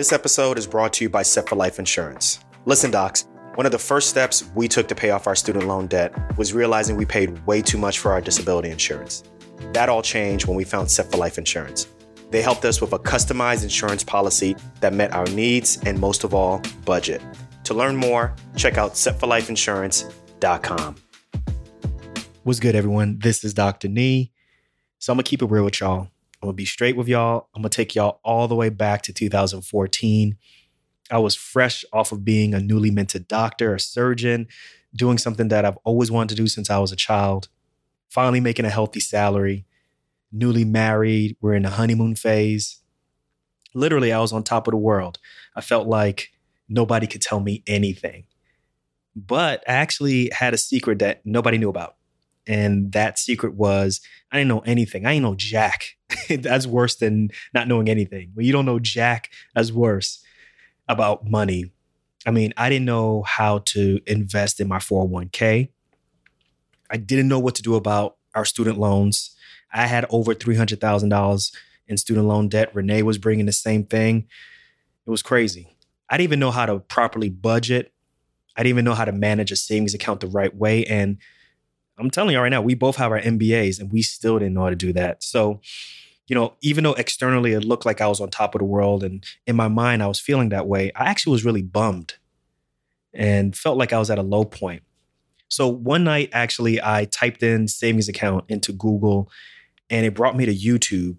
This episode is brought to you by Set for Life Insurance. Listen, docs, one of the first steps we took to pay off our student loan debt was realizing we paid way too much for our disability insurance. That all changed when we found Set for Life Insurance. They helped us with a customized insurance policy that met our needs and, most of all, budget. To learn more, check out setforlifeinsurance.com. What's good, everyone? This is Dr. Nii. So I'm gonna keep it real with y'all. I'm gonna be straight with y'all. I'm gonna take y'all all the way back to 2014. I was fresh off of being a newly minted doctor, a surgeon, doing something that I've always wanted to do since I was a child. Finally making a healthy salary, newly married, we're in the honeymoon phase. Literally, I was on top of the world. I felt like nobody could tell me anything. But I actually had a secret that nobody knew about. And that secret was I didn't know anything. I didn't know Jack. that's worse than not knowing anything. When you don't know Jack, that's worse about money. I mean, I didn't know how to invest in my 401k. I didn't know what to do about our student loans. I had over $300,000 in student loan debt. Renee was bringing the same thing. It was crazy. I didn't even know how to properly budget. I didn't even know how to manage a savings account the right way. And I'm telling you right now, we both have our MBAs and we still didn't know how to do that. So, you know, even though externally it looked like I was on top of the world and in my mind I was feeling that way, I actually was really bummed and felt like I was at a low point. So one night, actually, I typed in savings account into Google and it brought me to YouTube.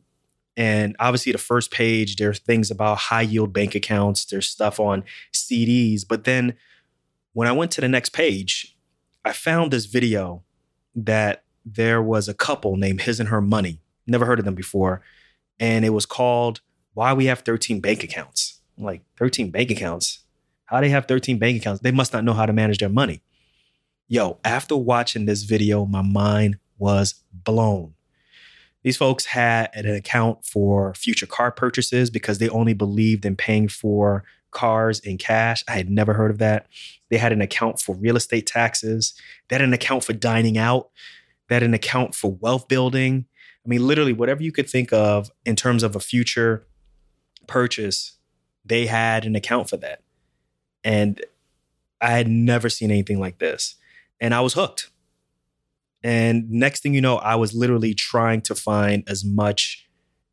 And obviously, the first page, there are things about high yield bank accounts, there's stuff on CDs. But then when I went to the next page, I found this video that there was a couple named His and Her Money. Never heard of them before. And it was called Why We Have 13 Bank Accounts. I'm like, 13 bank accounts? How they have 13 bank accounts? They must not know how to manage their money. Yo, after watching this video, my mind was blown. These folks had an account for future car purchases because they only believed in paying for cars in cash. I had never heard of that. They had an account for real estate taxes. They had an account for dining out. They had an account for wealth building. I mean, literally, whatever you could think of in terms of a future purchase, they had an account for that. And I had never seen anything like this. And I was hooked. And next thing you know, I was literally trying to find as much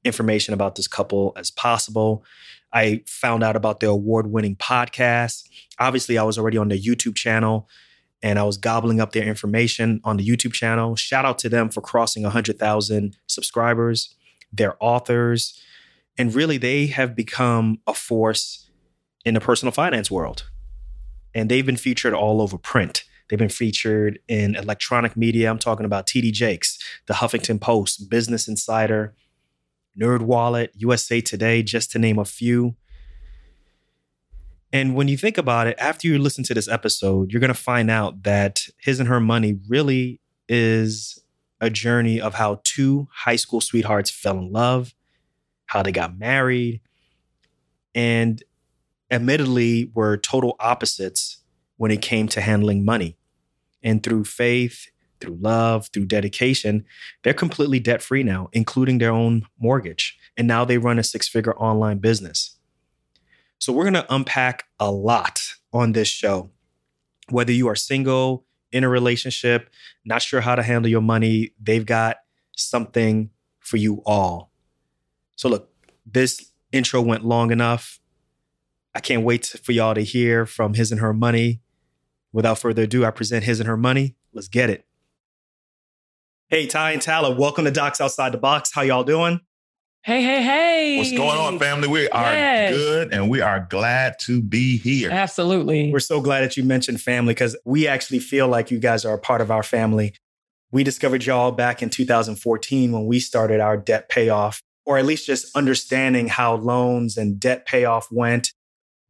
information about this couple as possible. I found out about their award winning podcast. Obviously, I was already on their YouTube channel and I was gobbling up their information on the YouTube channel. Shout out to them for crossing 100,000 subscribers. They're authors. And really, they have become a force in the personal finance world. And they've been featured all over print. They've been featured in electronic media. I'm talking about TD Jakes, the Huffington Post, Business Insider, NerdWallet, USA Today, just to name a few. And when you think about it, after you listen to this episode, you're going to find out that His and Her Money really is a journey of how two high school sweethearts fell in love, how they got married, and admittedly were total opposites when it came to handling money. And through faith, through love, through dedication, they're completely debt free now, including their own mortgage. And now they run a six figure online business. So we're going to unpack a lot on this show. Whether you are single, in a relationship, not sure how to handle your money, they've got something for you all. So, look, this intro went long enough. I can't wait for y'all to hear from His and Her Money. Without further ado, I present His and Her Money. Let's get it. Hey, Tai and Talaat, welcome to Docs Outside the Box. How y'all doing? Hey, hey, hey. What's going on, family? We are yes. good and we are glad to be here. Absolutely. We're so glad that you mentioned family because we actually feel like you guys are a part of our family. We discovered y'all back in 2014 when we started our debt payoff, or at least just understanding how loans and debt payoff went.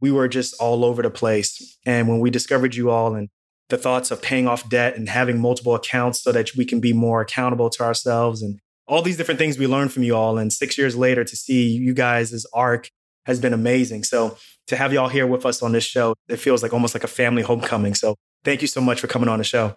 We were just all over the place. And when we discovered you all and the thoughts of paying off debt and having multiple accounts so that we can be more accountable to ourselves and all these different things we learned from you all. And six years later, to see you guys' arc has been amazing. So to have y'all here with us on this show, it feels like almost like a family homecoming. So thank you so much for coming on the show.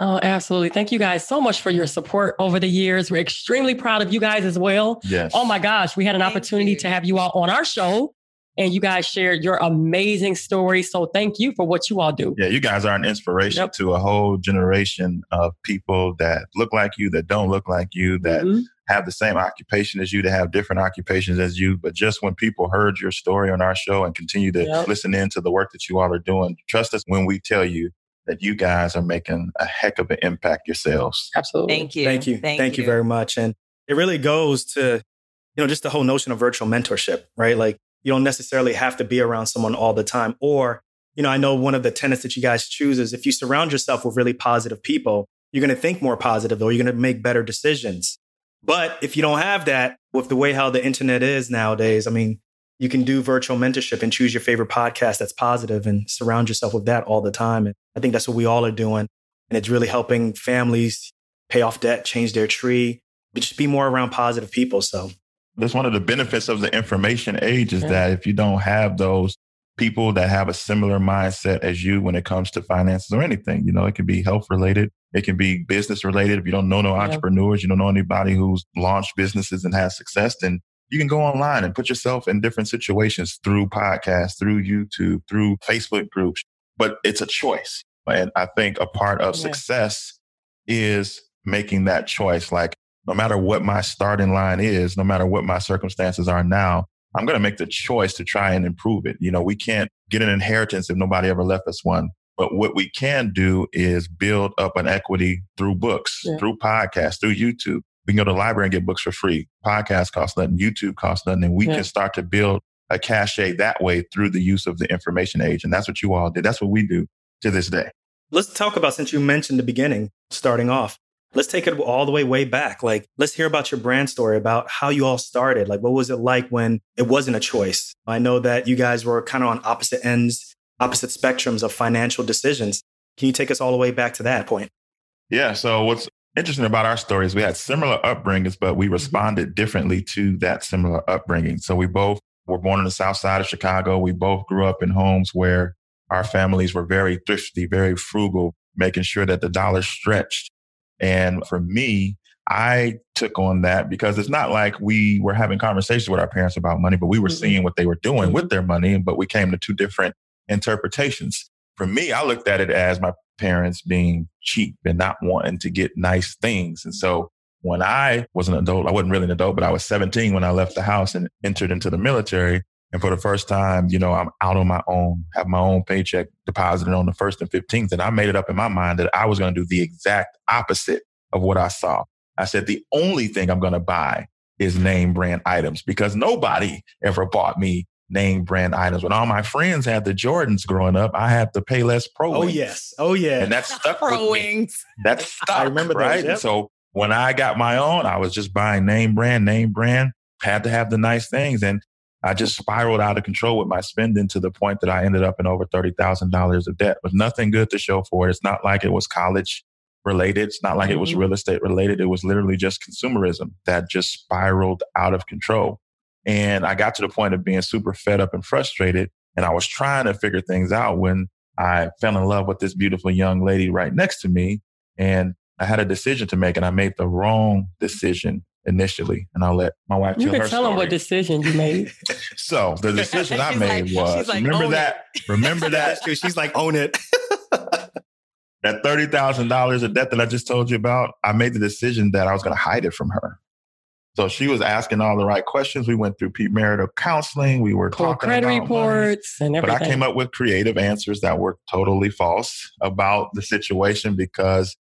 Oh, absolutely. Thank you guys so much for your support over the years. We're extremely proud of you guys as well. Yes. Oh my gosh, we had an opportunity to have you all on our show and you guys shared your amazing story. So thank you for what you all do. Yeah, you guys are an inspiration yep. to a whole generation of people that look like you, that don't look like you, that mm-hmm. have the same occupation as you, that have different occupations as you. But just when people heard your story on our show and continue to yep. listen in to the work that you all are doing, trust us when we tell you that you guys are making a heck of an impact yourselves. Absolutely. Thank you. Thank you. Thank, Thank you. you very much. And it really goes to, you know, just the whole notion of virtual mentorship, right? Like you don't necessarily have to be around someone all the time. Or, you know, I know one of the tenets that you guys choose is if you surround yourself with really positive people, you're going to think more positive or you're going to make better decisions. But if you don't have that with the way how the internet is nowadays, I mean, you can do virtual mentorship and choose your favorite podcast that's positive and surround yourself with that all the time. And I think that's what we all are doing. And it's really helping families pay off debt, change their tree, but just be more around positive people. So that's one of the benefits of the information age is yeah. that if you don't have those people that have a similar mindset as you when it comes to finances or anything, you know, it can be health related. It can be business related. If you don't know no entrepreneurs, you don't know anybody who's launched businesses and has success, then you can go online and put yourself in different situations through podcasts, through YouTube, through Facebook groups. But it's a choice. And I think a part of yeah. success is making that choice. Like no matter what my starting line is, no matter what my circumstances are now, I'm going to make the choice to try and improve it. You know, we can't get an inheritance if nobody ever left us one. But what we can do is build up an equity through books, yeah. through podcasts, through YouTube. We can go to the library and get books for free. Podcasts cost nothing, YouTube costs nothing, and we yeah. can start to build a cachet that way through the use of the information age. And that's what you all did. That's what we do to this day. Let's talk about since you mentioned the beginning, starting off. Let's take it all the way way back. Like, let's hear about your brand story, about how you all started. Like, what was it like when it wasn't a choice? I know that you guys were kind of on opposite ends, opposite spectrums of financial decisions. Can you take us all the way back to that point? Yeah. So, what's interesting about our story is we had similar upbringings, but we mm-hmm. responded differently to that similar upbringing. So, we both were born on the south side of Chicago. We both grew up in homes where our families were very thrifty, very frugal, making sure that the dollar stretched and for me, I took on that because it's not like we were having conversations with our parents about money, but we were mm-hmm. seeing what they were doing with their money, but we came to two different interpretations. For me, I looked at it as my parents being cheap and not wanting to get nice things. And so when I was an adult, I wasn't really an adult, but I was 17 when I left the house and entered into the military. And for the first time, you know, I'm out on my own, have my own paycheck deposited on the first and 15th. And I made it up in my mind that I was going to do the exact opposite of what I saw. I said, the only thing I'm going to buy is name brand items because nobody ever bought me name brand items. When all my friends had the Jordans growing up, I had to pay less pro. Oh, yes. Oh, yeah. And that stuck pro wings. That stuck. I remember right? Those, yep. So when I got my own, I was just buying name brand, name brand, had to have the nice things. And I just spiraled out of control with my spending to the point that I ended up in over $30,000 of debt with nothing good to show for it. It's not like it was college related. It's not like it was mm-hmm. real estate related. It was literally just consumerism that just spiraled out of control. And I got to the point of being super fed up and frustrated. And I was trying to figure things out when I fell in love with this beautiful young lady right next to me. And I had a decision to make, and I made the wrong decision initially, and I'll let my wife you tell can her tell story. them what decision you made. so the decision I made like, was like, remember that. Remember that. She's like, own it. that thirty thousand dollars of debt that I just told you about. I made the decision that I was going to hide it from her. So she was asking all the right questions. We went through premarital counseling. We were talking credit reports money. and everything. But I came up with creative answers that were totally false about the situation because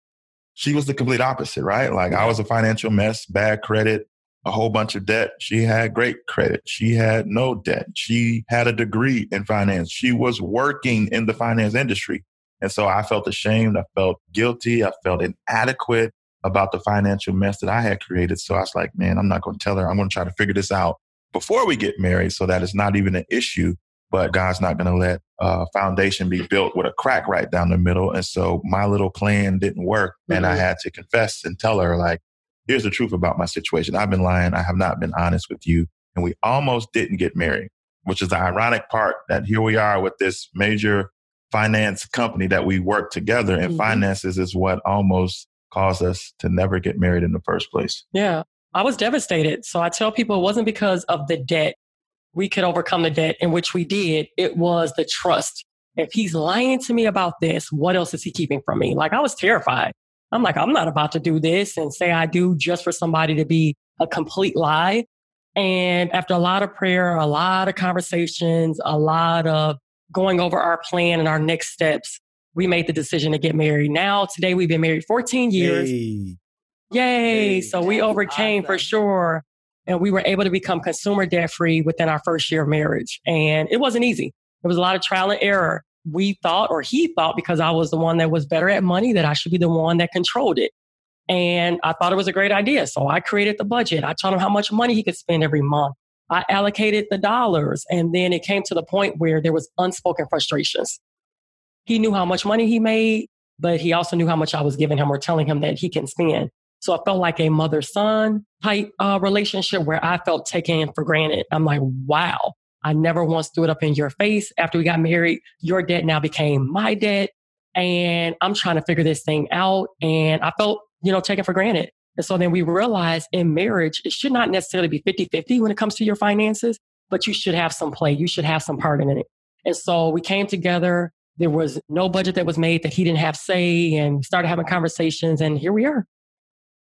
she was the complete opposite, right? Like I was a financial mess, bad credit, a whole bunch of debt. She had great credit. She had no debt. She had a degree in finance. She was working in the finance industry. And so I felt ashamed. I felt guilty. I felt inadequate about the financial mess that I had created. So I was like, man, I'm not going to tell her. I'm going to try to figure this out before we get married so that it's not even an issue but God's not going to let a foundation be built with a crack right down the middle. And so my little plan didn't work. Mm-hmm. And I mm-hmm. had to confess and tell her, like, here's the truth about my situation. I've been lying. I have not been honest with you. And we almost didn't get married, which is the ironic part that here we are with this major finance company that we work together and mm-hmm. finances is what almost caused us to never get married in the first place. Yeah. I was devastated. So I tell people it wasn't because of the debt we could overcome the debt, in which we did. It was the trust. If he's lying to me about this, what else is he keeping from me? Like I was terrified. I'm like, I'm not about to do this and say I do just for somebody to be a complete lie. And after a lot of prayer, a lot of conversations, a lot of going over our plan and our next steps, we made the decision to get married. Now, today, we've been married 14 years. Hey. Yay. Hey. So we overcame awesome. for sure. And we were able to become consumer debt free within our first year of marriage. And it wasn't easy. It was a lot of trial and error. We thought, or he thought, because I was the one that was better at money, that I should be the one that controlled it. And I thought it was a great idea. So I created the budget. I told him how much money he could spend every month. I allocated the dollars. And then it came to the point where there was unspoken frustrations. He knew how much money he made, but he also knew how much I was giving him or telling him that he can spend. So I felt like a mother son type uh, relationship where I felt taken for granted. I'm like, wow, I never once threw it up in your face. After we got married, your debt now became my debt. And I'm trying to figure this thing out. And I felt you know, taken for granted. And so then we realized in marriage, it should not necessarily be 50 50 when it comes to your finances, but you should have some play. You should have some part in it. And so we came together. There was no budget that was made that he didn't have say and started having conversations. And here we are.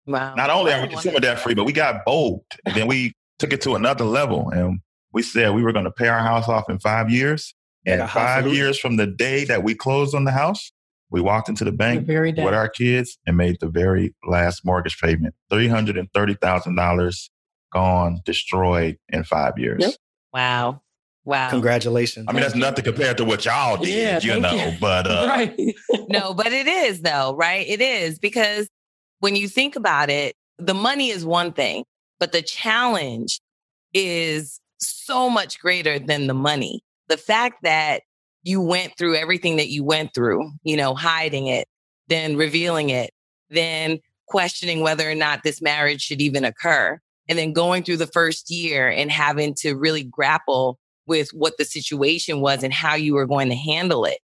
Wow. Not only are we consumer debt free, but we got bold. And then we took it to another level. And we said we were going to pay our house off in five years. And yeah, five years from the day that we closed on the house, we walked into the bank the with our kids and made the very last mortgage payment. $330,000 gone, destroyed in five years. Yep. Wow. Wow. Congratulations. I mean, that's nothing compared to what y'all did, yeah, you know, you. but uh right. no, but it is though, right? It is because when you think about it, the money is one thing, but the challenge is so much greater than the money. The fact that you went through everything that you went through, you know, hiding it, then revealing it, then questioning whether or not this marriage should even occur, and then going through the first year and having to really grapple with what the situation was and how you were going to handle it.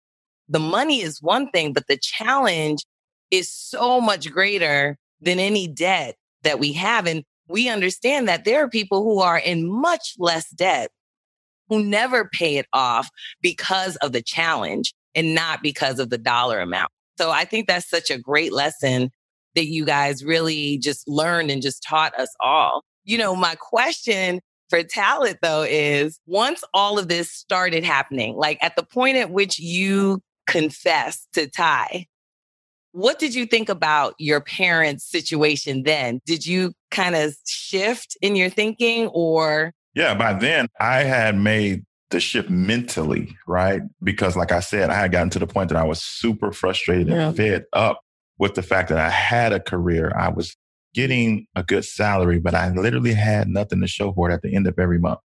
The money is one thing, but the challenge is so much greater than any debt that we have. And we understand that there are people who are in much less debt who never pay it off because of the challenge and not because of the dollar amount. So I think that's such a great lesson that you guys really just learned and just taught us all. You know, my question for Talaat though is once all of this started happening, like at the point at which you confessed to Tai, what did you think about your parents' situation then? Did you kind of shift in your thinking or yeah, by then I had made the shift mentally, right? Because, like I said, I had gotten to the point that I was super frustrated yeah. and fed up with the fact that I had a career. I was getting a good salary, but I literally had nothing to show for it at the end of every month.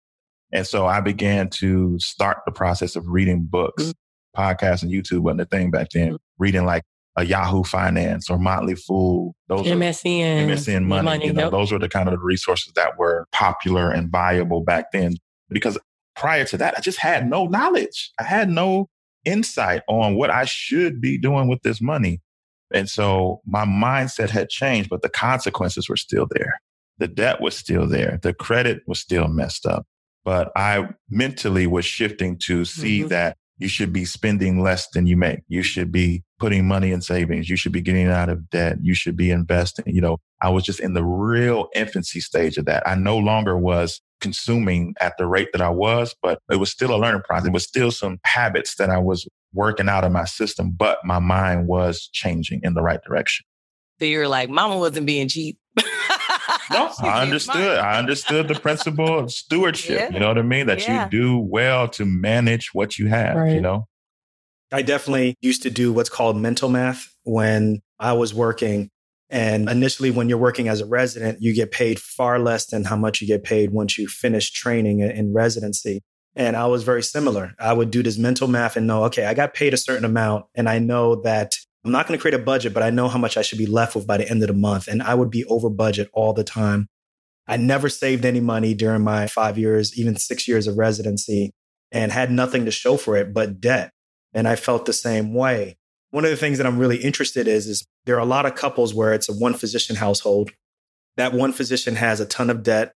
And so I began to start the process of reading books, mm-hmm. podcasts, and YouTube wasn't a thing back then. Mm-hmm. Reading like a Yahoo Finance or Motley Fool. Those MSN, MSN Money. money you know, yep. those were the kind of resources that were popular and viable back then. Because prior to that, I just had no knowledge. I had no insight on what I should be doing with this money. And so my mindset had changed, but the consequences were still there. The debt was still there. The credit was still messed up. But I mentally was shifting to see mm-hmm. that you should be spending less than you make. You should be putting money in savings. You should be getting out of debt. You should be investing. You know, I was just in the real infancy stage of that. I no longer was consuming at the rate that I was, but it was still a learning process. It was still some habits that I was working out of my system, but my mind was changing in the right direction. So you're like, mama wasn't being cheap. no, I understood. I understood the principle of stewardship. Yeah. You know what I mean? That yeah. you do well to manage what you have, right. you know? I definitely used to do what's called mental math when I was working. And initially, when you're working as a resident, you get paid far less than how much you get paid once you finish training in residency. And I was very similar. I would do this mental math and know, okay, I got paid a certain amount. And I know that I'm not going to create a budget, but I know how much I should be left with by the end of the month. And I would be over budget all the time. I never saved any money during my five years, even six years of residency, and had nothing to show for it but debt. And I felt the same way. One of the things that I'm really interested is, is there are a lot of couples where it's a one physician household. That one physician has a ton of debt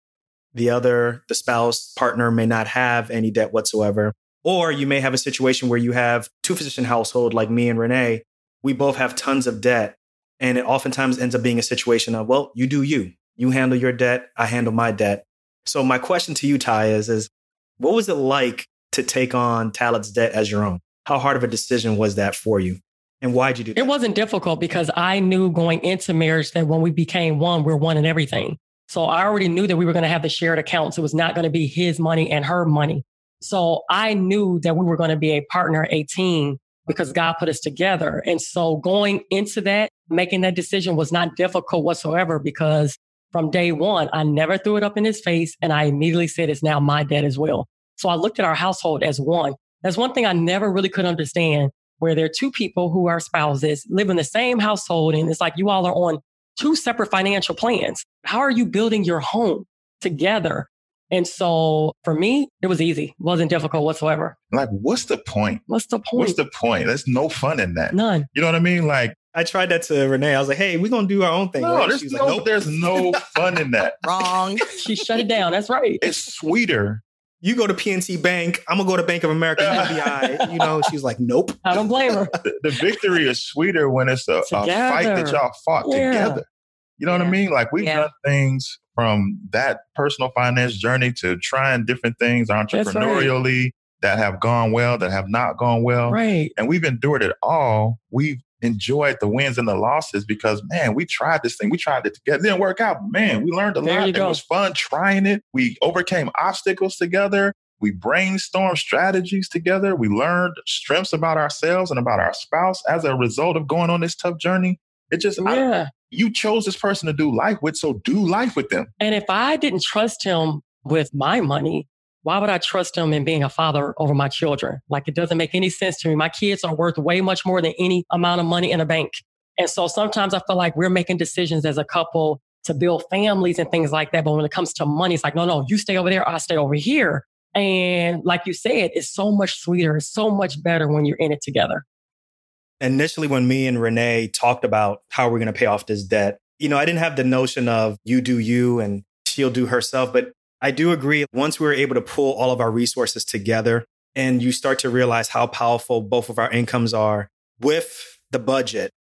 the other, the spouse, partner may not have any debt whatsoever. Or you may have a situation where you have two physician household like me and Renee. We both have tons of debt. And it oftentimes ends up being a situation of, well, you do you. You handle your debt, I handle my debt. So my question to you, Tai, is, is what was it like to take on Talaat's debt as your own? How hard of a decision was that for you? And why'd you do that? It wasn't difficult because I knew going into marriage that when we became one, we're one in everything. So I already knew that we were going to have the shared accounts. It was not going to be his money and her money. So I knew that we were going to be a partner, a team, because God put us together. And so going into that, making that decision was not difficult whatsoever because from day one, I never threw it up in his face. And I immediately said, it's now my debt as well. So I looked at our household as one. That's one thing I never really could understand where there are two people who are spouses live in the same household. And it's like you all are on two separate financial plans. How are you building your home together? And so for me, it was easy. It wasn't difficult whatsoever. Like, what's the point? What's the point? What's the point? There's no fun in that. None. You know what I mean? Like, I tried that to Renee. I was like, hey, we're going to do our own thing. no, right? there's She was no, like, nope. there's no fun in that. Wrong. She shut it down. That's right. It's sweeter. You go to PNC Bank. I'm going to go to Bank of America, UBI. you know, she's like, nope. I don't blame her. The, the victory is sweeter when it's a, a fight that y'all fought Yeah. together. You know what I mean? Like we've Yeah. done things from that personal finance journey to trying different things right. entrepreneurially that have gone well, that have not gone well. Right. And we've endured it all. We've enjoyed the wins and the losses because man, we tried this thing. We tried it together. It didn't work out. Man, we learned a There lot. It was fun trying it. We overcame obstacles together. We brainstormed strategies together. We learned strengths about ourselves and about our spouse as a result of going on this tough journey. It just, I- Yeah. you chose this person to do life with, so do life with them. And if I didn't trust him with my money, why would I trust him in being a father over my children? Like it doesn't make any sense to me. My kids are worth way much more than any amount of money in a bank. And so sometimes I feel like we're making decisions as a couple to build families and things like that. But when it comes to money, it's like, no, no, you stay over there, I stay over here. And like you said, it's so much sweeter, it's so much better when you're in it together. initially when me and Renee talked about how we're going to pay off this debt, you know, I didn't have the notion of you do you and she'll do herself, but I do agree once we were able to pull all of our resources together and you start to realize how powerful both of our incomes are with the budget.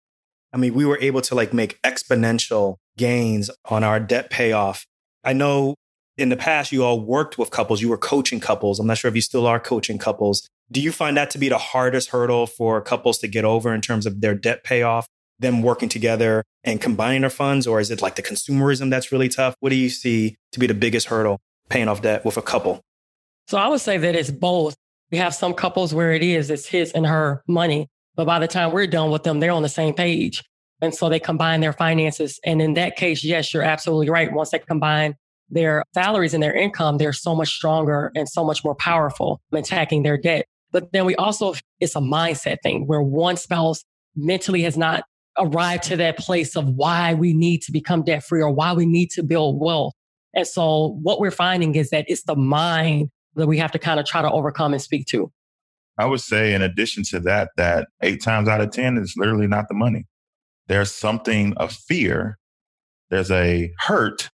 I mean, we were able to like make exponential gains on our debt payoff. I know in the past you all worked with couples, you were coaching couples. I'm not sure if you still are coaching couples. Do you find that to be the hardest hurdle for couples to get over in terms of their debt payoff, them working together and combining their funds? Or is it like the consumerism that's really tough? What do you see to be the biggest hurdle paying off debt with a couple? So I would say that it's both. We have some couples where it is, it's his and her money. But by the time we're done with them, they're on the same page. And so they combine their finances. And in that case, yes, you're absolutely right. Once they combine their salaries and their income, they're so much stronger and so much more powerful in attacking their debt. But then we also, it's a mindset thing where one spouse mentally has not arrived to that place of why we need to become debt free or why we need to build wealth. And so what we're finding is that it's the mind that we have to kind of try to overcome and speak to. I would say, in addition to that, that eight times out of 10 is literally not the money. There's something of fear, there's a hurt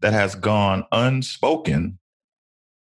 that has gone unspoken,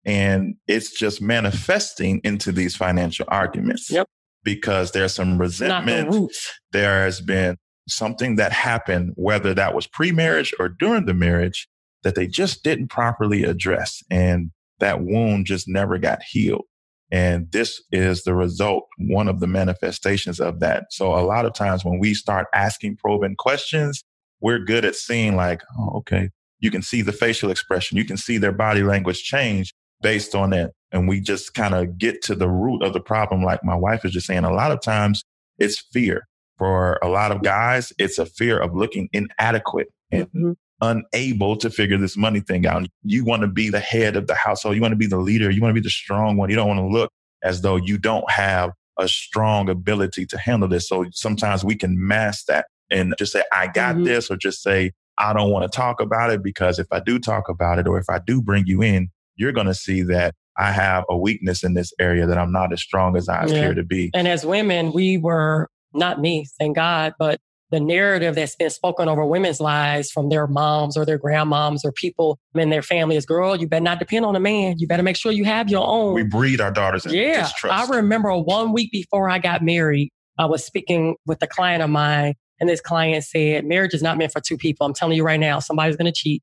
and it's just manifesting into these financial arguments. Yep. Because there's some Not the resentment, there has been something that happened, whether that was pre marriage or during the marriage, that they just didn't properly address. And that wound just never got healed. And this is the result, one of the manifestations of that. So a lot of times when we start asking probing questions, we're good at seeing like, oh, okay, you can see the facial expression. You can see their body language change based on that. And we just kind of get to the root of the problem. Like my wife is just saying, a lot of times it's fear. For a lot of guys, it's a fear of looking inadequate and Mhm. Unable to figure this money thing out. You want to be the head of the household. You want to be the leader. You want to be the strong one. You don't want to look as though you don't have a strong ability to handle this. So sometimes we can mask that and just say, I got Mhm. this, or just say, I don't want to talk about it because if I do talk about it or if I do bring you in, you're going to see that I have a weakness in this area that I'm not as strong as I Yeah. appear to be. And as women, we were not me, thank God, but the narrative that's been spoken over women's lives from their moms or their grandmoms or people in their family is girl, you better not depend on a man. You better make sure you have your own. We breed our daughters in yeah. distrust. I remember one week before I got married, I was speaking with a client of mine, and this client said, Marriage is not meant for two people. I'm telling you right now, somebody's going to cheat.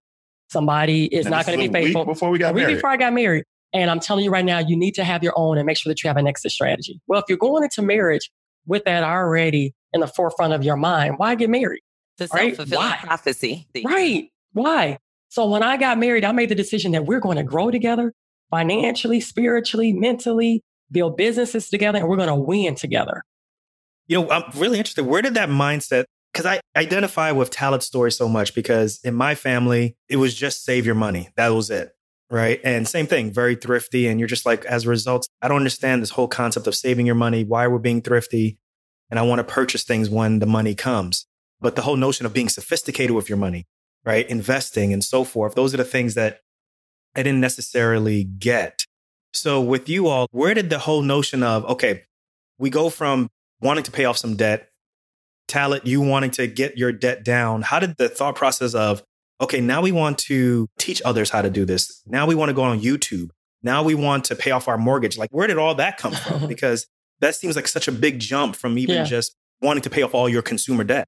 Somebody is And not going to be a faithful. before we A got week married. before I got married. And I'm telling you right now, you need to have your own and make sure that you have an exit strategy. Well, if you're going into marriage with that already in the forefront of your mind, why get married? The Right? self-fulfilling Why? prophecy. Right. Why? So when I got married, I made the decision that we're going to grow together financially, spiritually, mentally, build businesses together, and we're going to win together. You know, I'm really interested. Where did that mindset? Because I identify with Talaat's story so much because in my family, it was just save your money. That was it. Right. And same thing, very thrifty. And you're just like, as a result, I don't understand this whole concept of saving your money, why we're being thrifty. And I want to purchase things when the money comes. But the whole notion of being sophisticated with your money, right? Investing and so forth, those are the things that I didn't necessarily get. So with you all, where did the whole notion of, okay, we go from wanting to pay off some debt, Talaat, you wanting to get your debt down. How did the thought process of, okay, now we want to teach others how to do this. Now we want to go on YouTube. Now we want to pay off our mortgage. Like, where did all that come from? Because that seems like such a big jump from even Yeah. just wanting to pay off all your consumer debt.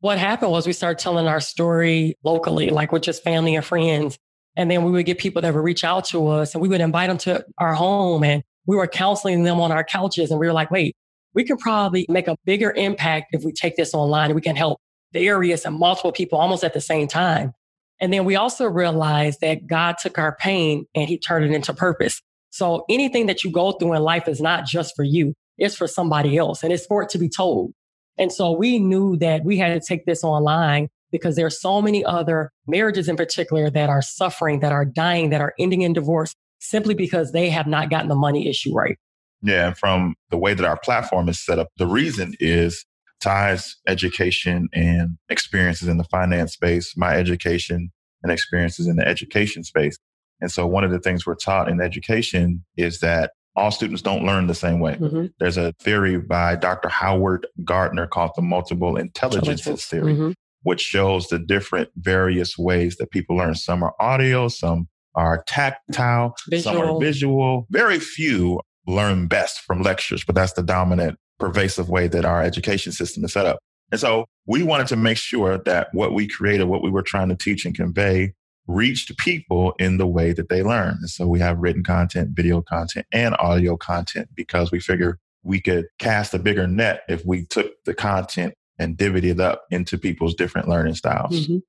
What happened was we started telling our story locally, like with just family and friends. And then we would get people that would reach out to us and we would invite them to our home and we were counseling them on our couches. And we were like, wait, we can probably make a bigger impact if we take this online and we can help various and multiple people almost at the same time. And then we also realized that God took our pain and he turned it into purpose. So anything that you go through in life is not just for you. It's for somebody else and it's for it to be told. And so we knew that we had to take this online because there are so many other marriages in particular that are suffering, that are dying, that are ending in divorce simply because they have not gotten the money issue right. Yeah, from the way that our platform is set up, the reason is Tai's education and experiences in the finance space, my education and experiences in the education space. And so one of the things we're taught in education is that all students don't learn the same way. Mhm. There's a theory by Dr. Howard Gardner called the multiple intelligences theory, Mhm. which shows the different various ways that people learn. Some are audio, some are tactile, some are Visual. visual. Very few learn best from lectures, but that's the dominant, pervasive way that our education system is set up. And so we wanted to make sure that what we created, what we were trying to teach and convey, reached people in the way that they learn. And so we have written content, video content, and audio content because we figure we could cast a bigger net if we took the content and divvied it up into people's different learning styles. Mhm.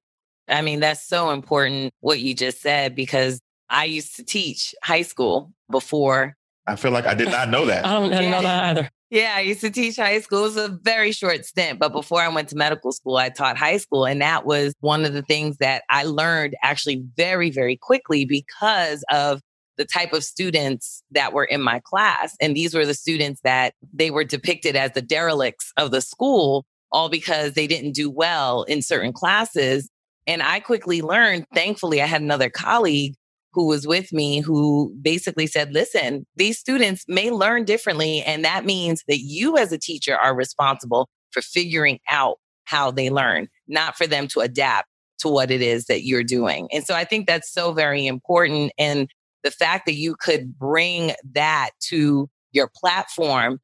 I mean, that's so important what you just said because I used to teach high school before. I feel like I did not know that. I don't, I didn't know that either. Yeah, I used to teach high school. It was a very short stint, but before I went to medical school, I taught high school. And that was one of the things that I learned actually very, very quickly because of the type of students that were in my class. And these were the students that they were depicted as the derelicts of the school, all because they didn't do well in certain classes. And I quickly learned, thankfully, I had another colleague who was with me who basically said, listen, these students may learn differently. And that means that you as a teacher are responsible for figuring out how they learn, not for them to adapt to what it is that you're doing. And so I think that's so very important. And the fact that you could bring that to your platform,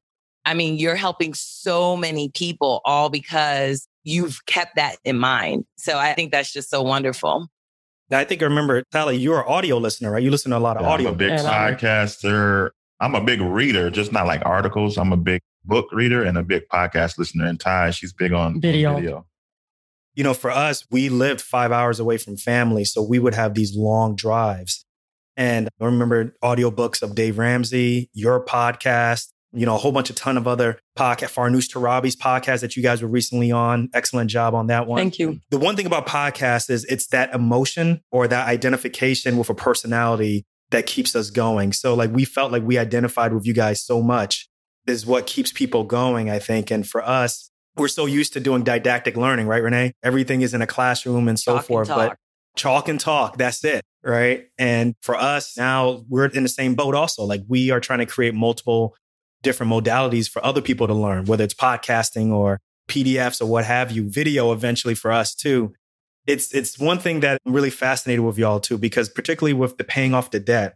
I mean, you're helping so many people all because you've kept that in mind. So I think that's just so wonderful. Now, I think I remember, Tally, you're an audio listener, right? You listen to a lot of Yeah, audio. I'm a big And I- podcaster. I'm a big reader, just not like articles. I'm a big book reader and a big podcast listener. And Tai, she's big on Video. video. you know, for us, we lived five hours away from family. So we would have these long drives. And I remember audiobooks of Dave Ramsey, your podcast, you know, a whole bunch of ton of other podcast, Farnoosh Torabi's podcast that you guys were recently on. Excellent job on that one. Thank you. The one thing about podcasts is it's that emotion or that identification with a personality that keeps us going. So like we felt like we identified with you guys so much is what keeps people going, I think. And for us, we're so used to doing didactic learning, right, Renee? Everything is in a classroom and so and forth. talk. But chalk and talk, that's it, right? And for us now, we're in the same boat also. Like we are trying to create multiple different modalities for other people to learn, whether it's podcasting or PDFs or what have you, video eventually for us too. It's it's one thing that I'm really fascinated with y'all too, because particularly with the paying off the debt,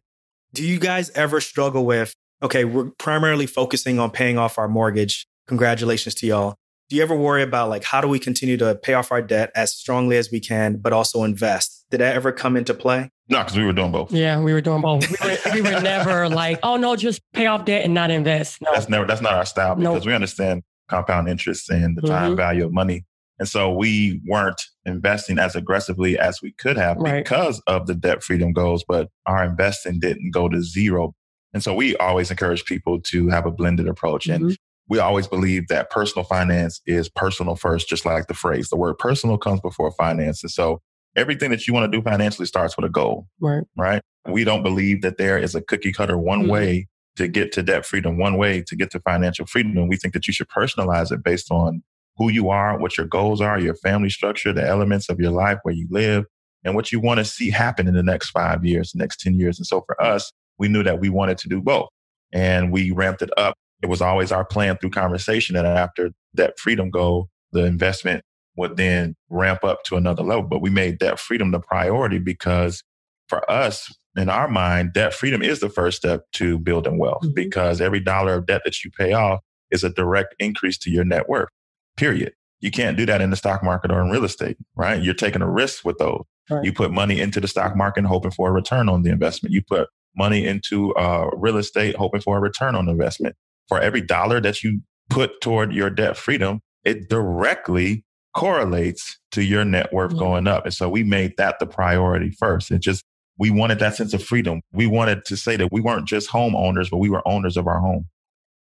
do you guys ever struggle with, okay, we're primarily focusing on paying off our mortgage. Congratulations to y'all. Do you ever worry about like how do we continue to pay off our debt as strongly as we can, but also invest? Did that ever come into play? No, because we were doing both. Yeah, we were doing both. We were, we were never like, oh no, just pay off debt and not invest. No. That's never that's not our style because nope. we understand compound interest and the time mm-hmm. value of money. And so we weren't investing as aggressively as we could have right. because of the debt freedom goals, but our investing didn't go to zero. And so we always encourage people to have a blended approach. Mm-hmm. And we always believe that personal finance is personal first, just like the phrase. The word personal comes before finance. And so everything that you want to do financially starts with a goal. Right. Right. We don't believe that there is a cookie cutter one mm-hmm. way to get to debt freedom, one way to get to financial freedom. And We think that you should personalize it based on who you are, what your goals are, your family structure, the elements of your life, where you live, and what you want to see happen in the next five years, the next 10 years. And so for us, we knew that we wanted to do both. And we ramped it up. It was always our plan through conversation that after that freedom goal, the investment would then ramp up to another level. But we made debt freedom the priority because for us, in our mind, debt freedom is the first step to building wealth mm-hmm. because every dollar of debt that you pay off is a direct increase to your net worth period. You can't do that in the stock market or in real estate, right? You're taking a risk with those. Right. You put money into the stock market hoping for a return on the investment. You put money into uh, real estate hoping for a return on investment. For every dollar that you put toward your debt freedom, it directly correlates to your net worth mm-hmm. going up. And so we made that the priority first. It just, we wanted that sense of freedom. We wanted to say that we weren't just homeowners, but we were owners of our home.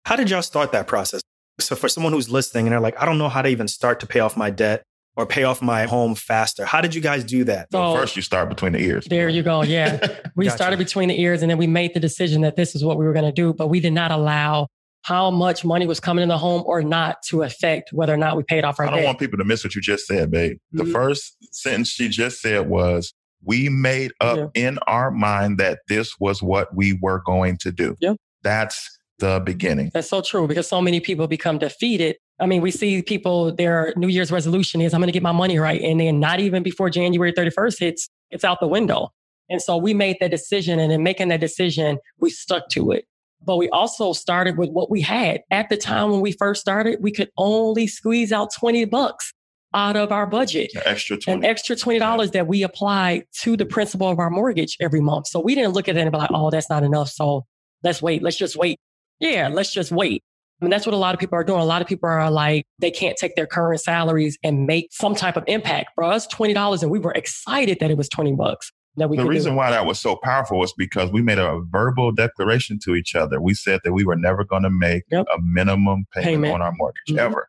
How did y'all start that process? So for someone who's listening and they're like, I don't know how to even start to pay off my debt or pay off my home faster. How did you guys do that? So well, first you start between the ears. There you go. Yeah. We gotcha. started between the ears and then we made the decision that this is what we were going to do, but we did not allow how much money was coming in the home or not to affect whether or not we paid off our I don't debt. want people to miss what you just said, babe. The mm-hmm. first sentence she just said was, we made up yeah. in our mind that this was what we were going to do. Yep. That's the beginning. That's so true because so many people become defeated. I mean, we see people, their New Year's resolution is, I'm going to get my money right. And then not even before January 31st hits, it's out the window. And so we made that decision. And in making that decision, we stuck to it. But we also started with what we had. At the time when we first started, we could only squeeze out 20 bucks out of our budget. An extra 20. An extra $20 yeah. that we applied to the principal of our mortgage every month. So we didn't look at it and be like, oh, that's not enough. So let's wait. Let's just wait yeah, let's just wait. I mean, that's what a lot of people are doing. A lot of people are like, they can't take their current salaries and make some type of impact. For us, $20, and we were excited that it was 20 bucks. The reason why that was so powerful was because we made a verbal declaration to each other. We said that we were never going to make yep. a minimum payment, payment, on our mortgage mm-hmm. ever.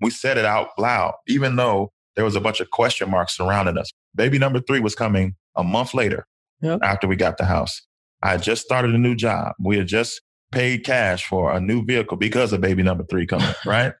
We said it out loud, even though there was a bunch of question marks surrounding us. Baby number three was coming a month later yep. after we got the house. I had just started a new job. We had just paid cash for a new vehicle because of baby number three coming, right?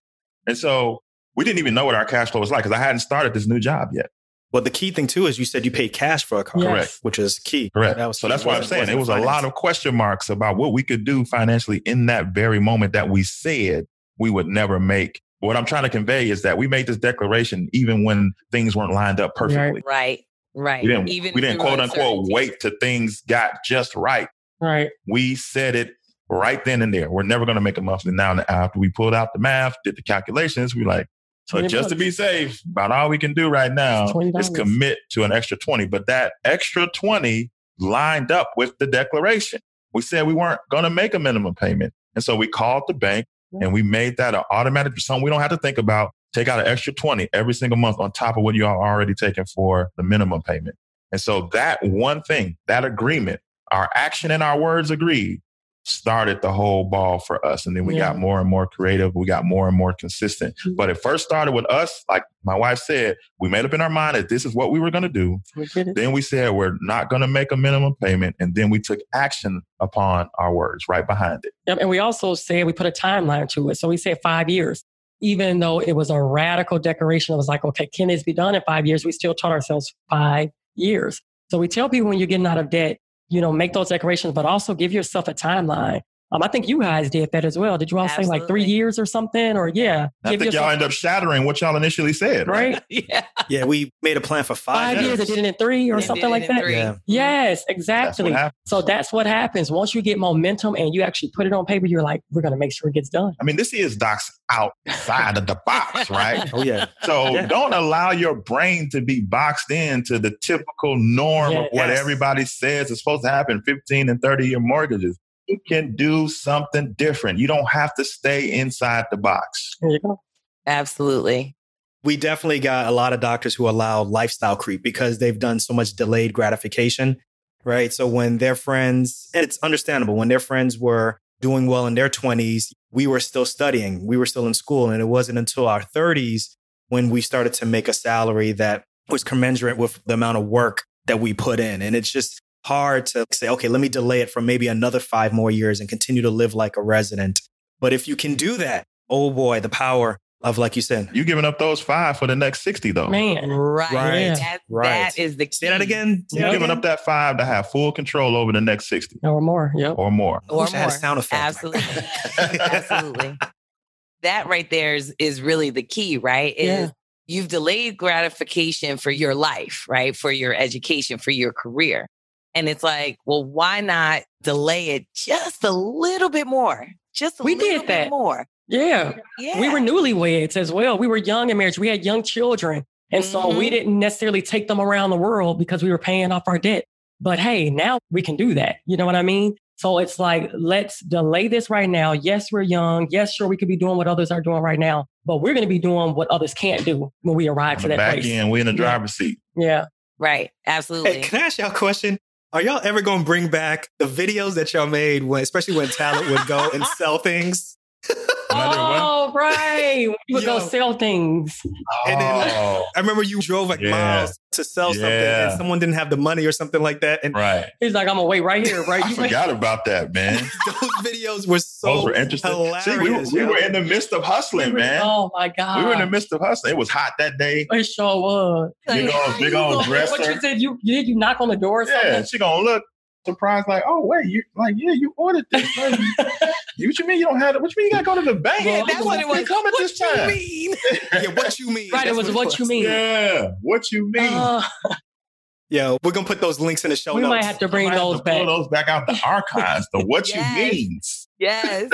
And so we didn't even know what our cash flow was like because I hadn't started this new job yet. Well, the key thing too is you said you paid cash for a car, yes. correct? Which is key. Correct. That was so that's why I'm saying it was finance. a lot of question marks about what we could do financially in that very moment that we said we would never make. What I'm trying to convey is that we made this declaration even when things weren't lined up perfectly. Right. Right. We didn't, even we didn't quote unquote wait till things got just right. Right. We said it right then and there. We're never going to make a monthly. Now, after we pulled out the math, did the calculations, we like, so just bucks. to be safe, about all we can do right now is commit to an extra 20. But that extra 20 lined up with the declaration. We said we weren't going to make a minimum payment. And so we called the bank and we made that an automatic, something we don't have to think about. Take out an extra 20 every single month on top of what you are already taking for the minimum payment. And so that one thing, that agreement, our action and our words agreed started the whole ball for us. And then we yeah. got more and more creative. We got more and more consistent. Mm-hmm. But it first started with us, like my wife said, we made up in our mind that this is what we were going to do. We then we said we're not going to make a minimum payment. And then we took action upon our words right behind it. Yep. And we also said we put a timeline to it. So we said five years. Even though it was a radical declaration, it was like, okay, can this be done in five years? We still taught ourselves five years. So we tell people when you're getting out of debt, you know, make those decorations, but also give yourself a timeline. Um, I think you guys did that as well. Did you all say like three years or something? Or yeah, I give think y'all end up shattering what y'all initially said, right? right? yeah. Yeah, we made a plan for five, Five years, they did it in three or They something like that. Yeah. Yes, exactly. what happened. So that's what happens once you get momentum and you actually put it on paper. You're like, we're gonna make sure it gets done. I mean, this is Doc's outside of the box, right? Oh yeah. So Yeah. don't allow your brain to be boxed into the typical norm of what Yes. everybody says is supposed to happen 15 and 30 year mortgages. You can do something different. You don't have to stay inside the box. There you go. Absolutely. we definitely got a lot of doctors who allow lifestyle creep because they've done so much delayed gratification, right? So when their friends, and it's understandable, when their friends were doing well in their 20s, we were still studying, we were still in school. And it wasn't until our 30s when we started to make a salary that was commensurate with the amount of work that we put in. And it's just hard to say, okay, let me delay it for maybe another five more years and continue to live like a resident. But if you can do that, oh boy, the power of, like you said, You giving up those five for the next 60 though. Man, Right. Right. That, Right. that is the key. say that again. Say You're that giving again. up that five to have full control over the next 60 or more. Yep. or more. Or wish I had a more. sound effect. Absolutely. Absolutely. That right there is, is really the key, right? Is Yeah. you've delayed gratification for your life, right? For your education, for your career. And it's like, well, why not delay it just a little bit more? Just a We little did bit that. more. Yeah. Yeah. We were newlyweds as well. We were young in marriage. We had young children. And so we Mhm. didn't necessarily take them around the world because we were paying off our debt. But hey, now we can do that. You know what I mean? So it's like, let's delay this right now. Yes, we're young. Yes, sure, we could be doing what others are doing right now, but we're going to be doing what others can't do when we arrive On to that back place. end, we in the Yeah. driver's seat. Yeah. right. Absolutely. Hey, can I ask y'all a question? Are y'all ever to bring back the videos that y'all made when, especially when Talaat would go and sell things? Another one? Oh, right. We would go Yo. sell things. And then- Oh, I remember you drove like Yeah. miles to sell something and someone didn't have the money or something like that. And right. He's like, I'm going to wait right here, right? I You forgot about that, man. those videos were so Those were interesting. hilarious. See, we, were- we were in the midst of hustling, man. Oh, my God. We were in the midst of hustling. It was hot that day. It sure was. Big Like, old, big you old dresser. What you said? You, you did you knock on the door or something? Yeah, she gonna look surprised, like, oh wait, you like, yeah, you ordered this. Like, you, what you mean you don't have it? What you mean you gotta go to the bank? Well, that's what it was. Come at What this you time. mean? yeah, what you mean? Right, it was what you mean. Yeah, what you mean? Uh, Yo, we're gonna put those links in the show we notes. might have to bring I might have those to pull back. those back out the archives. The what Yes. you means. Yes.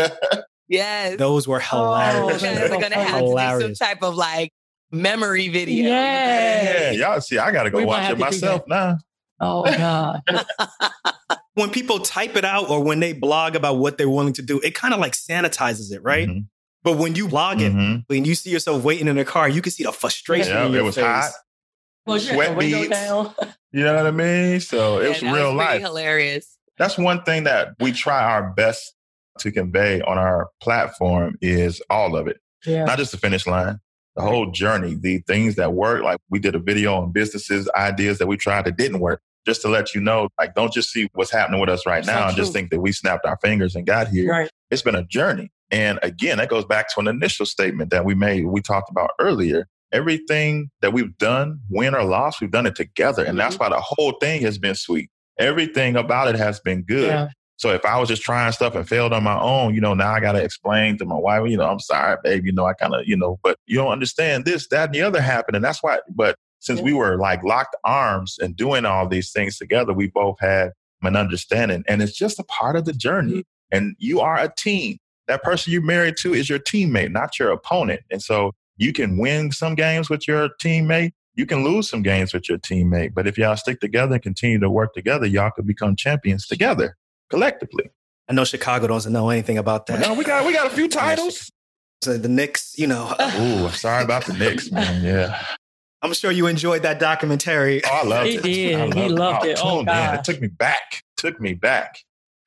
Yes. Those were Oh, You hilarious. that's guys so are gonna funny. have to do some type of like memory video. Yeah. Yeah, y'all see, I gotta go We watch it myself now. Oh God. when people type it out or when they blog about what they're willing to do, it kind of like sanitizes it, right? Mhm, But when you blog it mhm. and you see yourself waiting in a car, you can see the frustration Yeah, in your it was face. hot. Well, you Sweat had beads. down. You know what I mean? So it Yeah, was real pretty life. Hilarious. that's one thing that we try our best to convey on our platform is all of it Yeah. not just the finish line the whole journey the things that work like we did a video on businesses ideas that we tried that didn't work just to let you know like don't just see what's happening with us right So now and just think that we snapped our fingers and got here. Right. it's been a journey. And again that goes back to an initial statement that we made we talked about earlier. Everything that we've done win or loss we've done it together. And that's why the whole thing has been sweet. Everything about it has been good. Yeah. so if I was just trying stuff and failed on my own, you know, now I got to explain to my wife, you know, I'm sorry, babe, you know, I kind of, you know, but you don't understand this, that, and the other happened. And that's why, but since Yeah. we were like locked arms and doing all these things together, we both had an understanding. And it's just a part of the journey. Mm-hmm. And you are a team. That person you're married to is your teammate, not your opponent. And so you can win some games with your teammate. You can lose some games with your teammate. But if y'all stick together and continue to work together, y'all could become champions together collectively. I know Chicago doesn't know anything about that. No, we got we got a few titles. So the Knicks, you know, Ooh, sorry about the Knicks, man. Yeah. I'm sure you enjoyed that documentary. Oh, I loved He it. did. I He loved it. Oh, oh man, God. it took me back. Took me back.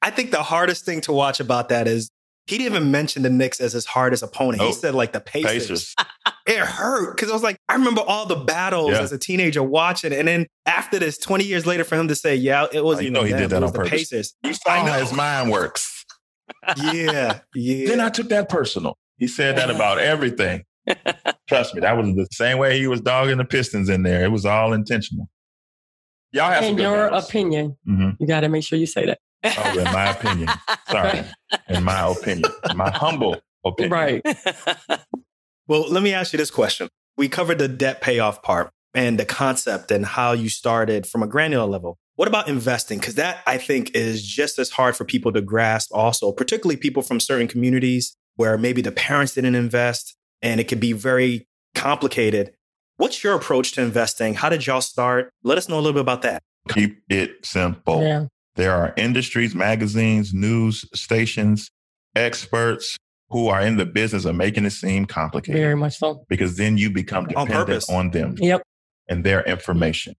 I think the hardest thing to watch about that is he didn't even mention the Knicks as his hardest opponent. He said like the Pacers. Pacers. It hurt because I was like, I remember all the battles Yeah. as a teenager watching, and then after this, 20 years later, for him to say, "Yeah, it was Oh, you know he them, did that it was on the purpose. Pacers." You saw how his mind works. Yeah, yeah. Then I took that personal. He said that uh-huh. about everything. Trust me, that was the same way he was dogging the Pistons in there. It was all intentional. Y'all have In good your battles. opinion, Mhm. you got to make sure you say that. Oh, in my opinion. Sorry. In my opinion. My humble opinion. Right. Well, let me ask you this question. We covered the debt payoff part and the concept and how you started from a granular level. What about investing? Because that I think is just as hard for people to grasp, also, particularly people from certain communities where maybe the parents didn't invest and it could be very complicated. What's your approach to investing? How did y'all start? Let us know a little bit about that. Keep it simple. Yeah. There are industries, magazines, news stations, experts who are in the business of making it seem complicated Very much so. because then you become dependent purpose. on them Yep. and their information.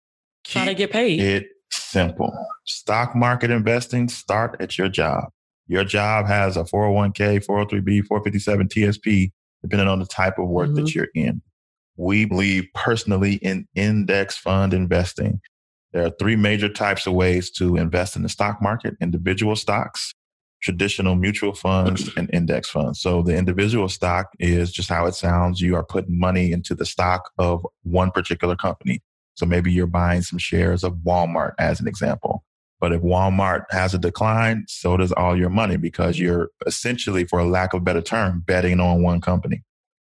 Try to get paid. it simple. Stock market investing, start at your job. Your job has a 401k, 403b, 457 TSP, depending on the type of work Mhm. that you're in. We believe personally in index fund investing. There are three major types of ways to invest in the stock market individual stocks, traditional mutual funds, and index funds. So the individual stock is just how it sounds. You are putting money into the stock of one particular company. So maybe you're buying some shares of Walmart as an example. But if Walmart has a decline, so does all your money because you're essentially, for a lack of a better term, betting on one company.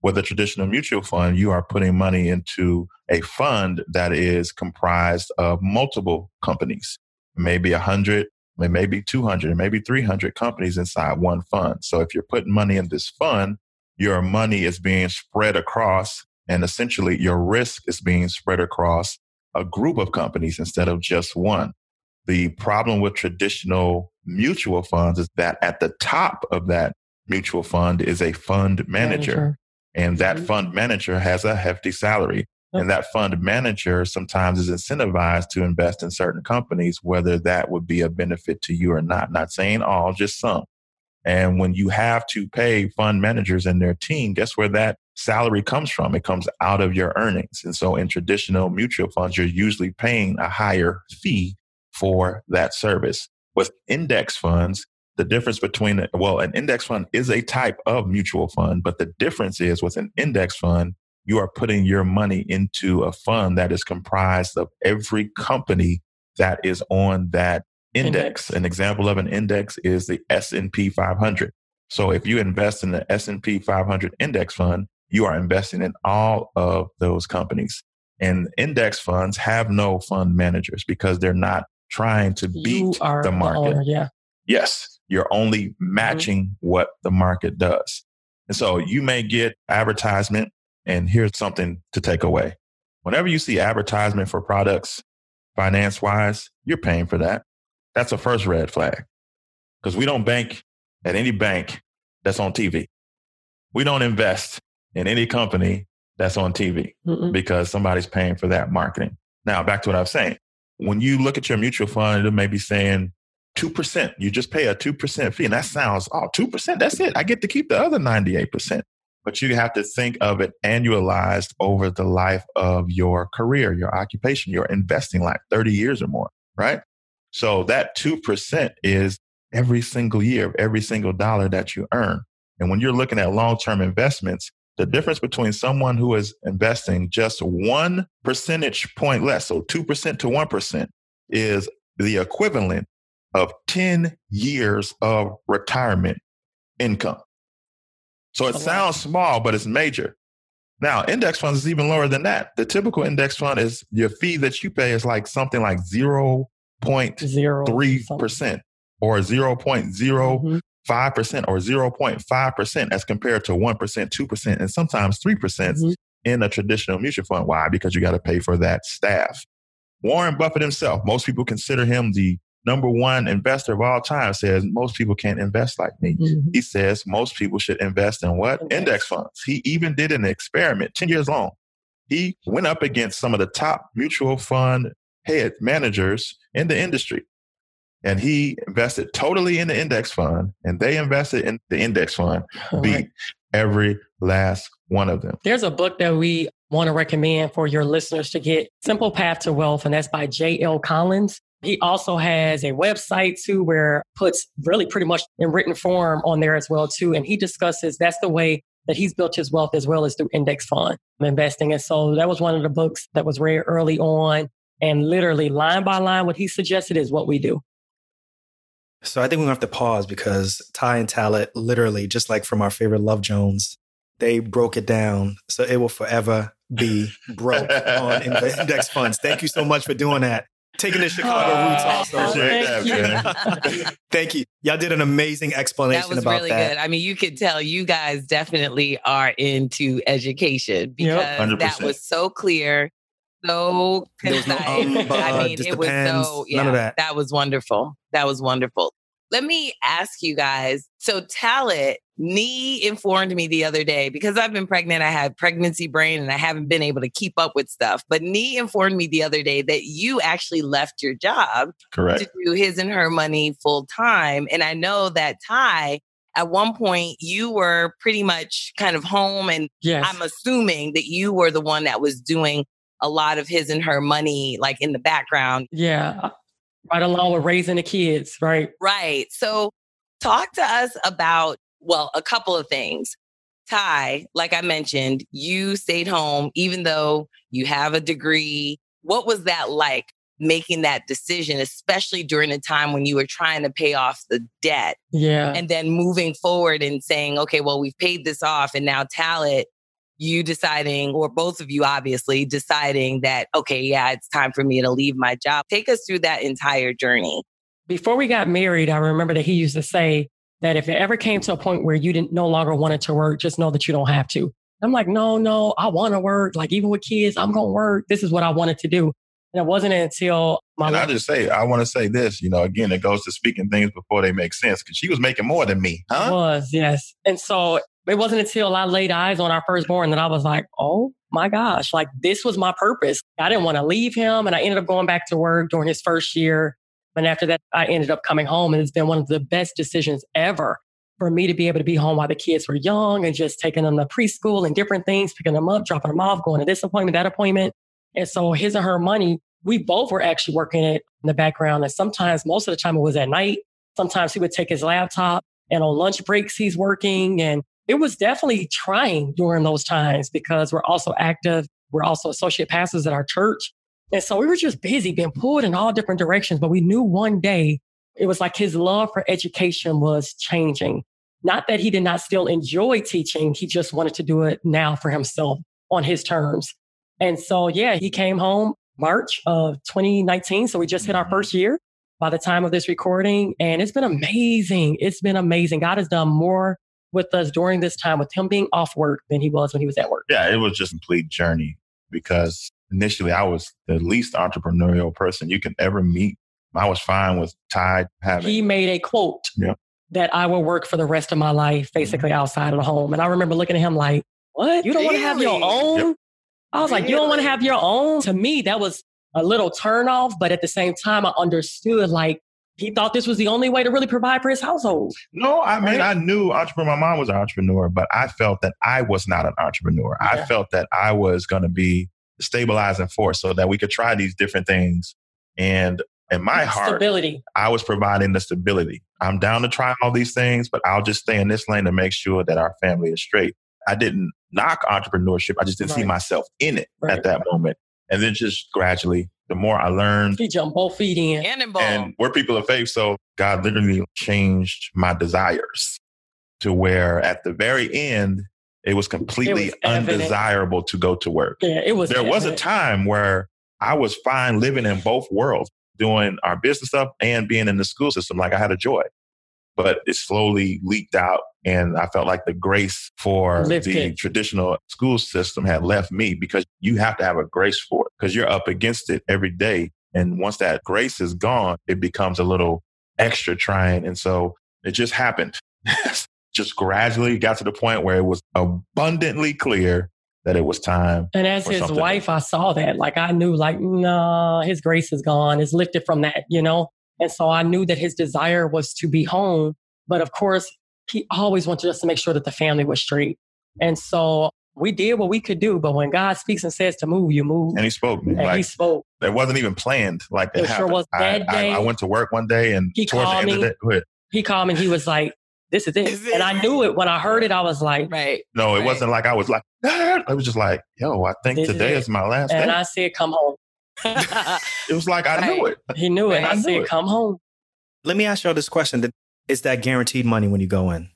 With a traditional mutual fund, you are putting money into a fund that is comprised of multiple companies, maybe 100, maybe 200, maybe 300 companies inside one fund. So if you're putting money in this fund, your money is being spread across, and essentially your risk is being spread across a group of companies instead of just one. The problem with traditional mutual funds is that at the top of that mutual fund is a fund manager. And that Mhm. fund manager has a hefty salary. And that fund manager sometimes is incentivized to invest in certain companies, whether that would be a benefit to you or not. Not saying all, just some. And when you have to pay fund managers and their team, guess where that salary comes from? It comes out of your earnings. And so in traditional mutual funds, you're usually paying a higher fee for that service. With index funds, the difference between, well, an index fund is a type of mutual fund, but the difference is with an index fund, you are putting your money into a fund that is comprised of every company that is on that index. Index. An example of an index is the S&P 500. So if you invest in the S&P 500 index fund, you are investing in all of those companies. And index funds have no fund managers because they're not trying to You beat the market. owner, yeah. Yes, you're only mm-hmm. matching what the market does. And so you may get advertisement, and here's something to take away. Whenever you see advertisement for products, finance wise, you're paying for that. That's a first red flag because we don't bank at any bank that's on TV. We don't invest in any company that's on TV Mm-mm. because somebody's paying for that marketing. Now, back to what I was saying. When you look at your mutual fund, it may be saying 2%. You just pay a 2% fee. And that sounds, oh, 2%, that's it. I get to keep the other 98%. But you have to think of it annualized over the life of your career, your occupation, your investing life, 30 years or more, right? So that 2% is every single year of every single dollar that you earn. And when you're looking at long term investments, the difference between someone who is investing just one percentage point less, so 2% to 1%, is the equivalent of 10 years of retirement income. So it That's a lot. sounds small, but it's major. Now, index funds is even lower than that. The typical index fund is your fee that you pay is like something like 0.3% or 0.0 Mhm. 5% or 0.5% as compared to 1%, 2%, and sometimes 3% Mhm. in a traditional mutual fund. Why? Because you got to pay for that staff. Warren Buffett himself, most people consider him the number one investor of all time, says most people can't invest like me. Mhm. He says most people should invest in what? Index. Index funds. He even did an experiment 10 years long. He went up against some of the top mutual fund head managers in the industry. And he invested totally in the index fund, and they invested in the index fund, All beat right. every last one of them. There's a book that we want to recommend for your listeners to get Simple Path to Wealth, and that's by J.L. Collins. He also has a website too where puts really pretty much in written form on there as well too. And he discusses that's the way that he's built his wealth as well as through index fund investing. And so that was one of the books that was very early on. And literally line by line, what he suggested is what we do. So I think we're gonna have to pause because Tai and Talaat literally, just like from our favorite Love Jones, they broke it down. So it will forever be broke on index funds. Thank you so much for doing that. Taking the Chicago oh, roots also. Thank you. thank you. Y'all did an amazing explanation that was about really that. good. I mean, you could tell you guys definitely are into education because Yep. that was so clear, so There was no, um, I uh, mean, it was depends, so none of yeah, that. was wonderful. That was wonderful. Let me ask you guys. So, Talaat, Nii informed me the other day because I've been pregnant. I had pregnancy brain and I haven't been able to keep up with stuff. But Nii informed me the other day that you actually left your job Correct. to do his and her money full time. And I know that Tai, at one point, you were pretty much kind of home, and Yes. I'm assuming that you were the one that was doing a lot of his and her money, like in the background. yeah. Right along with raising the kids, right? Right. So, talk to us about, well, a couple of things. Tai, like I mentioned, you stayed home even though you have a degree. What was that like making that decision, especially during a time when you were trying to pay off the debt Yeah. and then moving forward and saying, okay, well, we've paid this off and now Talaat, you deciding, or both of you obviously deciding that, okay, yeah, it's time for me to leave my job. Take us through that entire journey. Before we got married, I remember that he used to say that if it ever came to a point where you didn't no longer wanted to work, just know that you don't have to. I'm like, no, no, I want to work. Like even with kids, I'm going to work. This is what I wanted to do. And it wasn't until my And I just say, I want to say this, you know, again, it goes to speaking things before they make sense because she was making more than me, huh? was, yes. And so it wasn't until I laid eyes on our firstborn that I was like, oh my gosh, like this was my purpose. I didn't want to leave him. And I ended up going back to work during his first year. And after that, I ended up coming home. And it's been one of the best decisions ever for me to be able to be home while the kids were young and just taking them to preschool and different things, picking them up, dropping them off, going to this appointment, that appointment. And so his and her money, we both were actually working it in the background. And sometimes, most of the time, it was at night. Sometimes he would take his laptop and on lunch breaks, he's working. And it was definitely trying during those times because we're also active. We're also associate pastors at our church. And so we were just busy being pulled in all different directions. But we knew one day it was like his love for education was changing. Not that he did not still enjoy teaching, he just wanted to do it now for himself on his terms. And so, yeah, he came home March of 2019. So we just hit our mm-hmm. first year by the time of this recording. And it's been amazing. It's been amazing. God has done more with us during this time with him being off work than he was when he was at work. Yeah, it was just a complete journey because initially I was the least entrepreneurial person you can ever meet. I was fine with Tai having He made a quote Yeah. that I will work for the rest of my life, mm-hmm. basically outside of the home. And I remember looking at him like, what? You don't want to have your own? Yep. I was like, you don't want to have your own? To me, that was a little turnoff. But at the same time, I understood like he thought this was the only way to really provide for his household. No, I mean, Right? I knew entrepreneur. My mom was an entrepreneur, but I felt that I was not an entrepreneur. I felt that I was going to be the stabilizing force so that we could try these different things. And in my heart, Stability. I was providing the stability. I'm down to try all these things, but I'll just stay in this lane to make sure that our family is straight. I didn't knock entrepreneurship. I just didn't see myself in it Right. at that moment. And then just gradually, the more I learned, He jumped both feet in. Cannonball. and we're people of faith. So God literally changed my desires to where at the very end, it was completely It was undesirable to go to work. Yeah, it was. There was a time where I was fine living in both worlds, doing our business stuff and being in the school system. Like I had a joy, but it slowly leaked out. And I felt like the grace for Lifted. the traditional school system had left me because you have to have a grace for it because you're up against it every day. And once that grace is gone, it becomes a little extra trying. And so it just happened. just gradually got to the point where it was abundantly clear that it was time And as his wife, I saw that. Like I knew, like, nah, his grace is gone. It's lifted from that, you know? And so I knew that his desire was to be home. But of course, he always wanted us to make sure that the family was straight. And so we did what we could do. But when God speaks and says to move, you move. And he spoke. And like he spoke. it wasn't even planned. Like it, It sure was. That I, day, I, went to work one day and he towards the called end of me. the go ahead. He called me and he was like, this is it. And I knew it when I heard it. I was like, right. No, it Right. wasn't like I was like, "Ah." I was just like, yo, I think This is today it. is my last and day. And I said, come home. it was like I knew it. He knew it. Right. I I knew said, it. come home. Let me ask y'all this question. Is that guaranteed money when you go in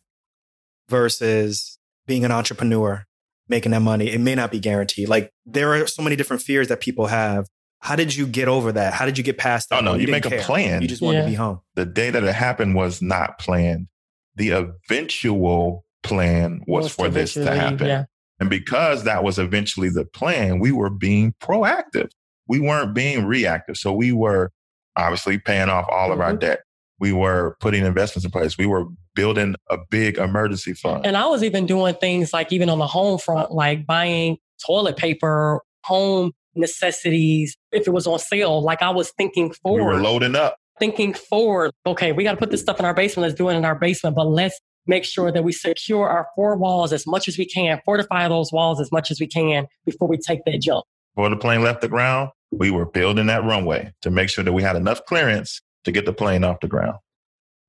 versus being an entrepreneur, making that money? It may not be guaranteed. Like there are so many different fears that people have. How did you get over that? How did you get past that? Oh, no, you, didn't make a care. plan. You just wanted Yeah. to be home. The day that it happened was not planned. The eventual plan was, for this to happen. Yeah. And because that was eventually the plan, we were being proactive. We weren't being reactive. So we were obviously paying off all of our Mhm. debt. We were putting investments in place. We were building a big emergency fund. And I was even doing things like even on the home front, like buying toilet paper, home necessities. If it was on sale, like I was thinking forward. we were loading up. thinking forward. Okay, we got to put this stuff in our basement. Let's do it in our basement, but let's make sure that we secure our four walls as much as we can, fortify those walls as much as we can before we take that jump. Before the plane left the ground, we were building that runway to make sure that we had enough clearance to get the plane off the ground.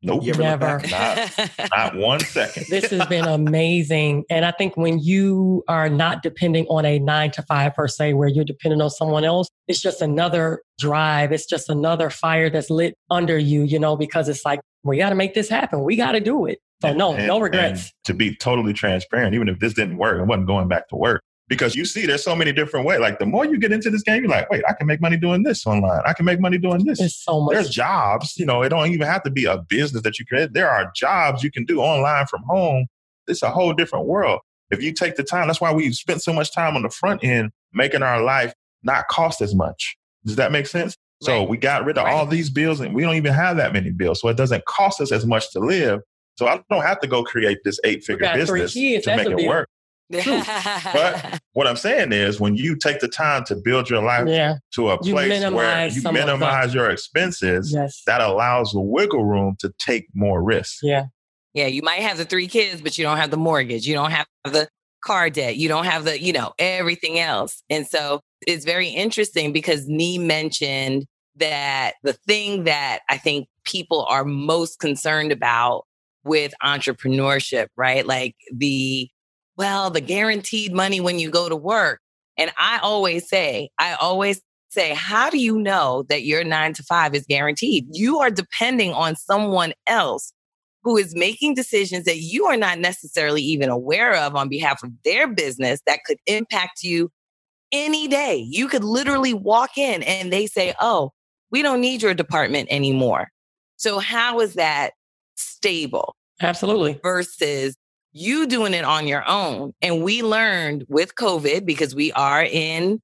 Nope. You ever look Never. Not, not one second. This has been amazing. And I think when you are not depending on a nine to five per se, where you're dependent on someone else, it's just another drive. It's just another fire that's lit under you, you know, because it's like, we got to make this happen. We got to do it. So no, And- no regrets. to be totally transparent, even if this didn't work, I wasn't going back to work. Because you see, there's so many different ways. Like the more you get into this game, you're like, wait, I can make money doing this online. I can make money doing this. It's so much. There's jobs, you know, it don't even have to be a business that you create. There are jobs you can do online from home. It's a whole different world. If you take the time, that's why we spent so much time on the front end making our life not cost as much. Does that make sense? So we got rid of all these bills and we don't even have that many bills. So it doesn't cost us as much to live. So I don't have to go create this eight figure business to that's make it work. But what I'm saying is when you take the time to build your life yeah. to a You place where minimize you some of the- minimize your expenses, Yes. that allows the wiggle room to take more risks. Yeah. Yeah, you might have the three kids, but you don't have the mortgage. You don't have the car debt. You don't have the, you know, everything else. And so it's very interesting because Nii mentioned that the thing that I think people are most concerned about with entrepreneurship, right? Like the, well, the guaranteed money when you go to work. And I always say, I always say, how do you know that your nine to five is guaranteed? You are depending on someone else who is making decisions that you are not necessarily even aware of on behalf of their business that could impact you any day. You could literally walk in and they say, Oh, we don't need your department anymore. So, how is that stable Absolutely. versus you doing it on your own? And we learned with COVID, because we are in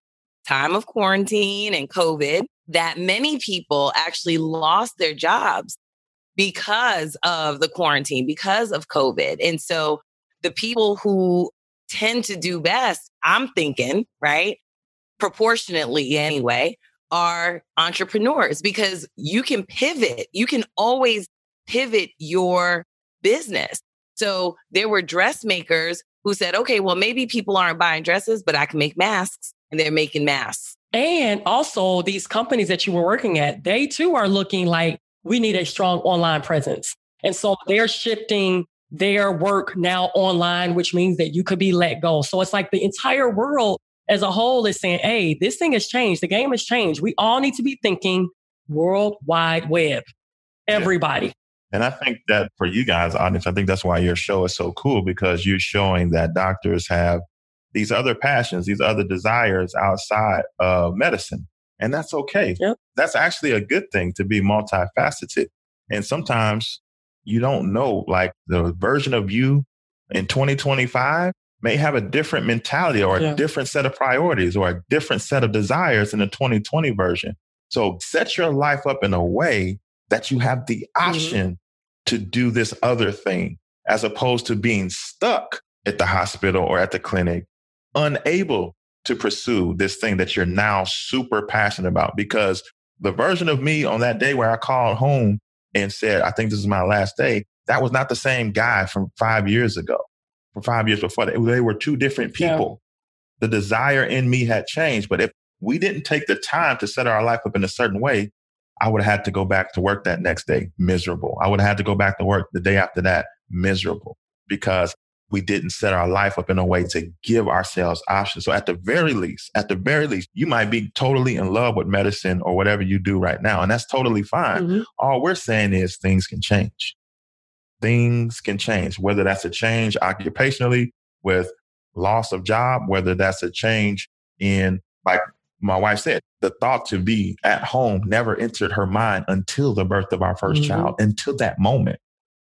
time of quarantine and COVID, that many people actually lost their jobs because of the quarantine, because of COVID. And so the people who tend to do best, I'm thinking, right? Proportionately anyway, are entrepreneurs because you can pivot. You can always pivot your business. So there were dressmakers who said, okay, well, maybe people aren't buying dresses, but I can make masks and they're making masks. And also, these companies that you were working at, they too are looking like we need a strong online presence. And so they're shifting their work now online, which means that you could be let go. So it's like the entire world as a whole is saying, hey, this thing has changed. The game has changed. We all need to be thinking world wide web. Everybody. And I think that for you guys, audience, I think that's why your show is so cool because you're showing that doctors have these other passions, these other desires outside of medicine. And that's okay. Yep. That's actually a good thing to be multifaceted. And sometimes you don't know, like the version of you in 2025 may have a different mentality or a Yeah. different set of priorities or a different set of desires in the 2020 version. So set your life up in a way that you have the mm-hmm. option to do this other thing as opposed to being stuck at the hospital or at the clinic, unable to pursue this thing that you're now super passionate about. Because the version of me on that day where I called home and said, I think this is my last day, that was not the same guy from five years ago, from five years before. They were two different Yeah. people. The desire in me had changed. But if we didn't take the time to set our life up in a certain way, I would have had to go back to work that next day miserable. I would have had to go back to work the day after that miserable because we didn't set our life up in a way to give ourselves options. So at the very least, at the very least, you might be totally in love with medicine or whatever you do right now. And that's totally fine. Mm-hmm. All we're saying is things can change. Things can change, whether that's a change occupationally with loss of job, whether that's a change in, like my wife said, the thought to be at home never entered her mind until the birth of our 1st mm-hmm. child, until that moment.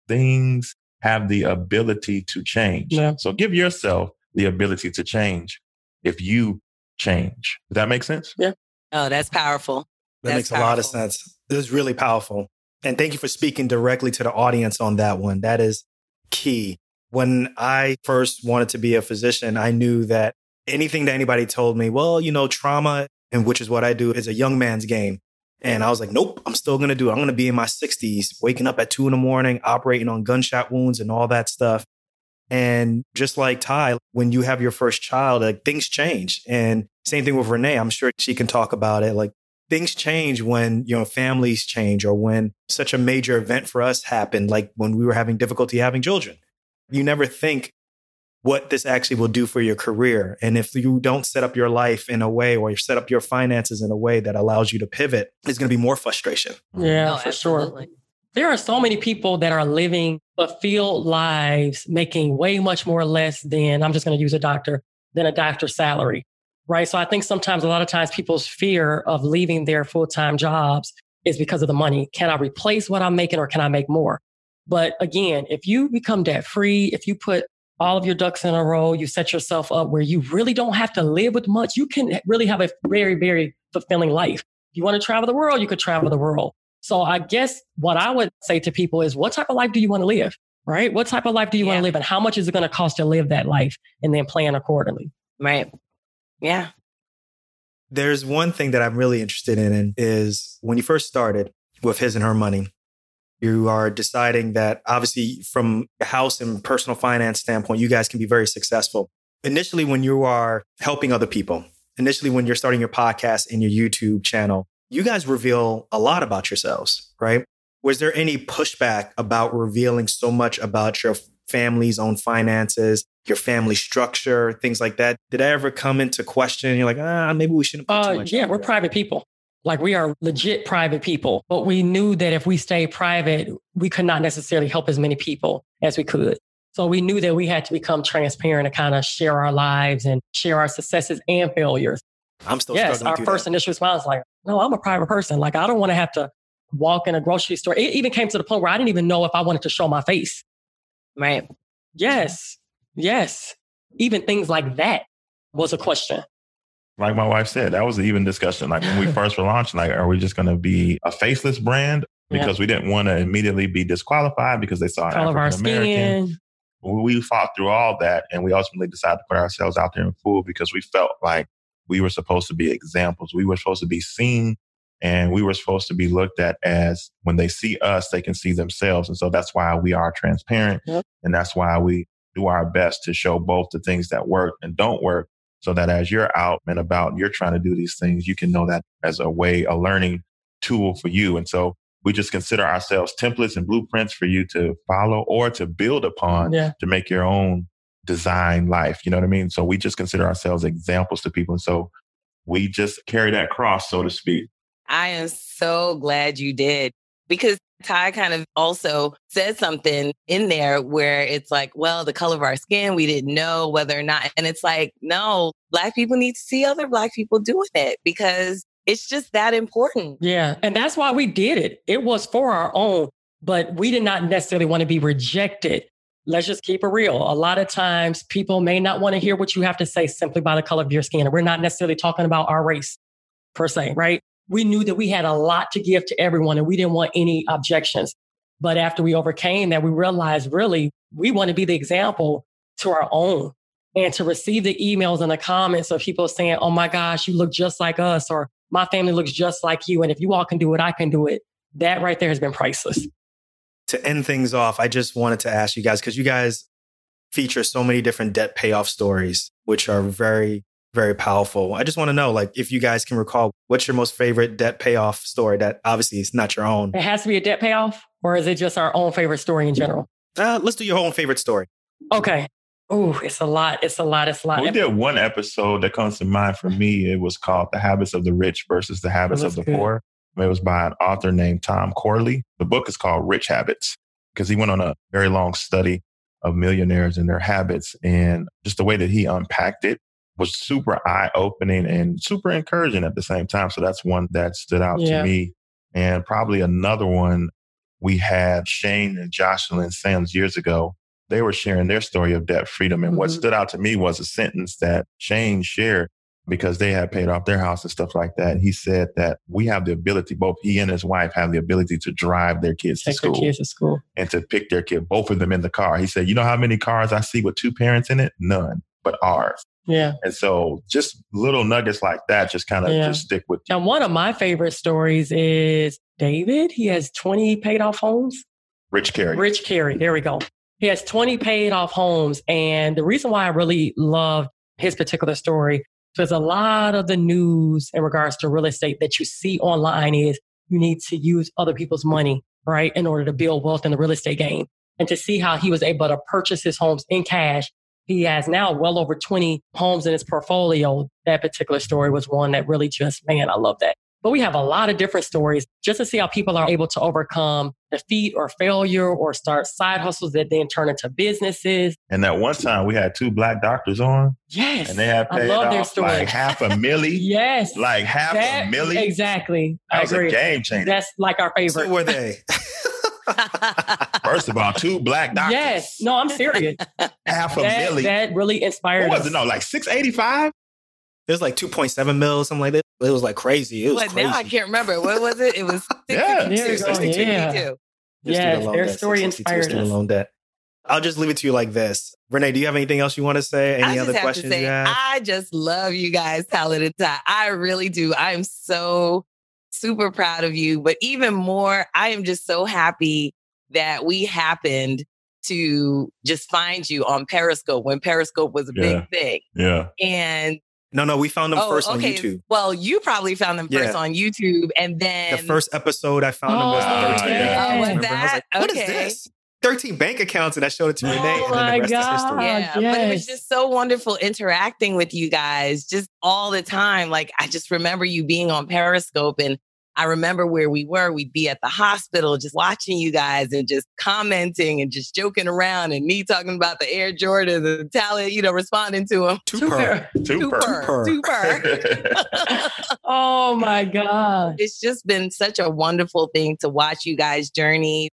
Things have the ability to change. Yeah. So give yourself the ability to change if you change. Does that make sense? Yeah. Oh, that's powerful. That that's makes powerful. a lot of sense. It was really powerful. And thank you for speaking directly to the audience on that one. That is key. When I first wanted to be a physician, I knew that anything that anybody told me, well, you know, trauma, and which is what I do, is a young man's game. And I was like, nope, I'm still going to do it. I'm going to be in my 60s, waking up at two in the morning, operating on gunshot wounds and all that stuff. And just like Tai, when you have your first child, like things change. And same thing with Renee. I'm sure she can talk about it. Like things change when, you know, families change or when such a major event for us happened, like when we were having difficulty having children. You never think what this actually will do for your career. And if you don't set up your life in a way or you set up your finances in a way that allows you to pivot, it's going to be more frustration. Yeah, no, for absolutely. sure. There are so many people that are living fulfilled lives, making way much more less than, I'm just going to use a doctor, than a doctor's salary. Right. So I think sometimes, a lot of times, people's fear of leaving their full time jobs is because of the money. Can I replace what I'm making or can I make more? But again, if you become debt free, if you put all of your ducks in a row. You set yourself up where you really don't have to live with much. You can really have a very, very fulfilling life. If you want to travel the world, you could travel the world. So I guess what I would say to people is what type of life do you want to live? Right? What type of life do you yeah. want to live and how much is it going to cost to live that life and then plan accordingly? Right. Yeah. There's one thing that I'm really interested in is when you first started with his and her money, you are deciding that obviously from a house and personal finance standpoint, you guys can be very successful. Initially, when you are helping other people, initially when you're starting your podcast and your YouTube channel, you guys reveal a lot about yourselves, right? Was there any pushback about revealing so much about your family's own finances, your family structure, things like that? Did I ever come into question? You're like, ah, maybe we shouldn't. uh, yeah, we're private people. Like we are legit private people, but we knew that if we stay private, we could not necessarily help as many people as we could. So we knew that we had to become transparent and kind of share our lives and share our successes and failures. I'm still yes. Our first that. initial response was like, no, I'm a private person. Like I don't want to have to walk in a grocery store. It even came to the point where I didn't even know if I wanted to show my face. Right. Yes. Yes. Even things like that was a question like my wife said, that was an even discussion. Like when we first were launching, like, are we just going to be a faceless brand? Because we didn't want to immediately be disqualified because they saw an African American. We fought through all that and we ultimately decided to put ourselves out there in full because we felt like we were supposed to be examples. We were supposed to be seen and we were supposed to be looked at as when they see us, they can see themselves. And so that's why we are transparent. Yep. And that's why we do our best to show both the things that work and don't work so that as you're out and about and you're trying to do these things, you can know that as a way, a learning tool for you. And so we just consider ourselves templates and blueprints for you to follow or to build upon yeah. to make your own design life. You know what I mean? So we just consider ourselves examples to people. And so we just carry that cross, so to speak. I am so glad you did because Tai kind of also said something in there where it's like, well, the color of our skin, we didn't know whether or not. And it's like, no, Black people need to see other Black people doing it because it's just that important. Yeah. And that's why we did it. It was for our own, but we did not necessarily want to be rejected. Let's just keep it real. A lot of times people may not want to hear what you have to say simply by the color of your skin. And we're not necessarily talking about our race per se, right? We knew that we had a lot to give to everyone and we didn't want any objections. But after we overcame that, we realized really we want to be the example to our own and to receive the emails and the comments of people saying, Oh my gosh, you look just like us, or my family looks just like you. And if you all can do it, I can do it. That right there has been priceless. To end things off, I just wanted to ask you guys, because you guys feature so many different debt payoff stories, which are very very powerful. I just want to know, like, if you guys can recall, what's your most favorite debt payoff story that obviously is not your own? It has to be a debt payoff, or is it just our own favorite story in general? Uh, let's do your own favorite story. Okay. Oh, it's a lot. It's a lot. It's a lot. We did one episode that comes to mind for me. It was called The Habits of the Rich versus the Habits of the good. Poor. It was by an author named Tom Corley. The book is called Rich Habits because he went on a very long study of millionaires and their habits. And just the way that he unpacked it was super eye opening and super encouraging at the same time. So that's one that stood out Yeah. to me. And probably another one we had Shane and Jocelyn Sams years ago. They were sharing their story of debt freedom. And what Mhm. stood out to me was a sentence that Shane shared because they had paid off their house and stuff like that. He said that we have the ability, both he and his wife have the ability to drive their kids to Take school kids to school. and to pick their kid, both of them in the car. He said, You know how many cars I see with two parents in it? None, but ours. Yeah. And so just little nuggets like that just kind of Yeah. just stick with you. And one of my favorite stories is David. He has 20 paid off homes. Rich Carey. Rich Carey. There we go. He has 20 paid off homes. And the reason why I really love his particular story, because a lot of the news in regards to real estate that you see online is you need to use other people's money, right, in order to build wealth in the real estate game. And to see how he was able to purchase his homes in cash. He has now well over 20 homes in his portfolio. That particular story was one that really just, man, I love that. But we have a lot of different stories just to see how people are able to overcome defeat or failure or start side hustles that then turn into businesses. And that one time we had two black doctors on Yes. and they had I paid love their off story. like half a milli. yes. Like half That- a milli. Exactly. That I was agree. a game changer. That's like our favorite. So were they? First of all, two black doctors. yes. No, I'm serious. Half a that, milli. that really inspired what us. was it? No, like 685? It was like 2.7 mil, something like that. It was like crazy. It was But crazy. now I can't remember. What was it? It was Yeah. 62, There you go. 62, Yeah. Yes, their debt, story inspired student us. loan debt. I'll just leave it to you like this. Renee, do you have anything else you want to say? Any I other just have to questions say, you have? I just love you guys, talented Tai. I really do. I'm so super proud of you. But even more, I am just so happy that we happened to just find you on Periscope when Periscope was a Yeah. big thing. Yeah. And no, no, we found them oh, first okay. on YouTube. Well, you probably found them first Yeah. on YouTube, and then The first episode I found them was Oh, 13 yeah. Oh, was Remember? I was like, that? what is Okay. this? 13 bank accounts. And I showed it to Renee. Oh and then my the rest is God. history. Yeah, but it was just so wonderful interacting with you guys just all the time. Like I just remember you being on Periscope and I remember where we were. We'd be at the hospital just watching you guys and just commenting and just joking around and me talking about the Air Jordan, the talent, you know, responding to them. Two per. Super. per. super. oh my God. it's just been such a wonderful thing to watch you guys journey.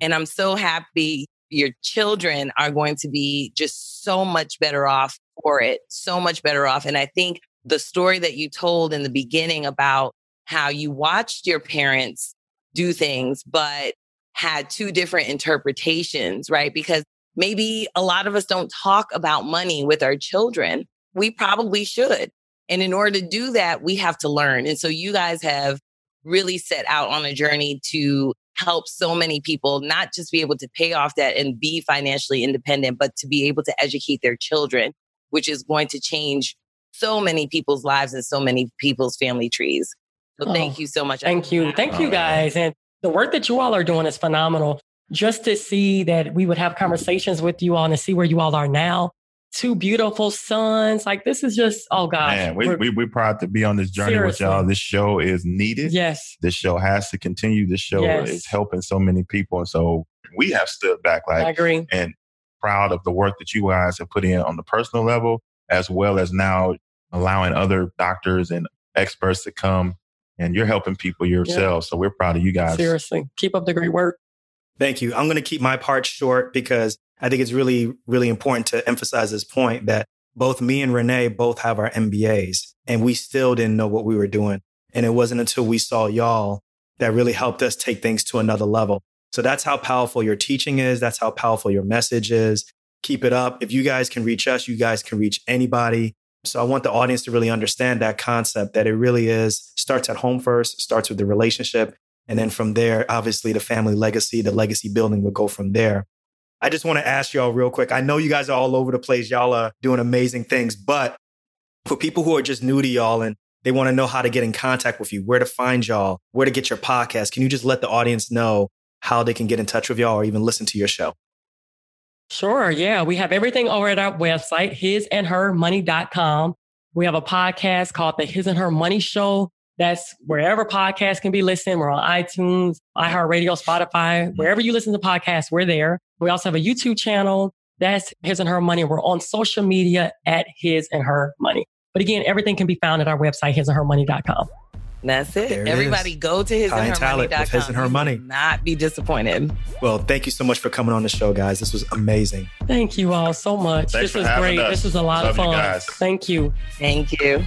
And I'm so happy your children are going to be just so much better off for it, so much better off. And I think the story that you told in the beginning about how you watched your parents do things, but had two different interpretations, right? Because maybe a lot of us don't talk about money with our children. We probably should. And in order to do that, we have to learn. And so you guys have really set out on a journey to help so many people not just be able to pay off debt and be financially independent, but to be able to educate their children, which is going to change so many people's lives and so many people's family trees. So Oh, thank you so much. Thank you. Thank you guys. And the work that you all are doing is phenomenal. Just to see that we would have conversations with you all and to see where you all are now. Two beautiful sons. Like this is just, oh gosh. Man, we, We're- we, we're proud to be on this journey Seriously. with y'all. This show is needed. yes. This show has to continue. This show Yes. is helping so many people. And so we have stood back Like I agree. and proud of the work that you guys have put in on the personal level, as well as now allowing other doctors and experts to come and you're helping people yourselves. So we're proud of you guys. Seriously. Keep up the great work. Thank you. I'm going to keep my part short because I think it's really, really important to emphasize this point that both me and Renee both have our MBAs and we still didn't know what we were doing. And it wasn't until we saw y'all that really helped us take things to another level. So that's how powerful your teaching is. That's how powerful your message is. Keep it up. If you guys can reach us, you guys can reach anybody. So I want the audience to really understand that concept that it really is starts at home first, starts with the relationship. And then from there, obviously the family legacy, the legacy building would go from there. I just want to ask y'all real quick. I know you guys are all over the place. Y'all are doing amazing things, but for people who are just new to y'all and they want to know how to get in contact with you, where to find y'all, where to get your podcast, can you just let the audience know how they can get in touch with y'all or even listen to your show? Sure. Yeah. We have everything over at our website, hisandhermoney.com. We have a podcast called the His and Her Money Show. That's wherever podcasts can be listened. We're on iTunes, iHeartRadio, Spotify, wherever you listen to podcasts, we're there. We also have a YouTube channel. That's His and Her Money. We're on social media at His and Her Money. But again, everything can be found at our website, hisandhermoney.com. That's it. There it Everybody is. go to his High and her talent with His and Her Money. Not be disappointed. Well, thank you so much for coming on the show, guys. This was amazing. Thank you all so much. Thanks this was great. us. This was a lot Love of you fun. guys. Thank you. Thank you.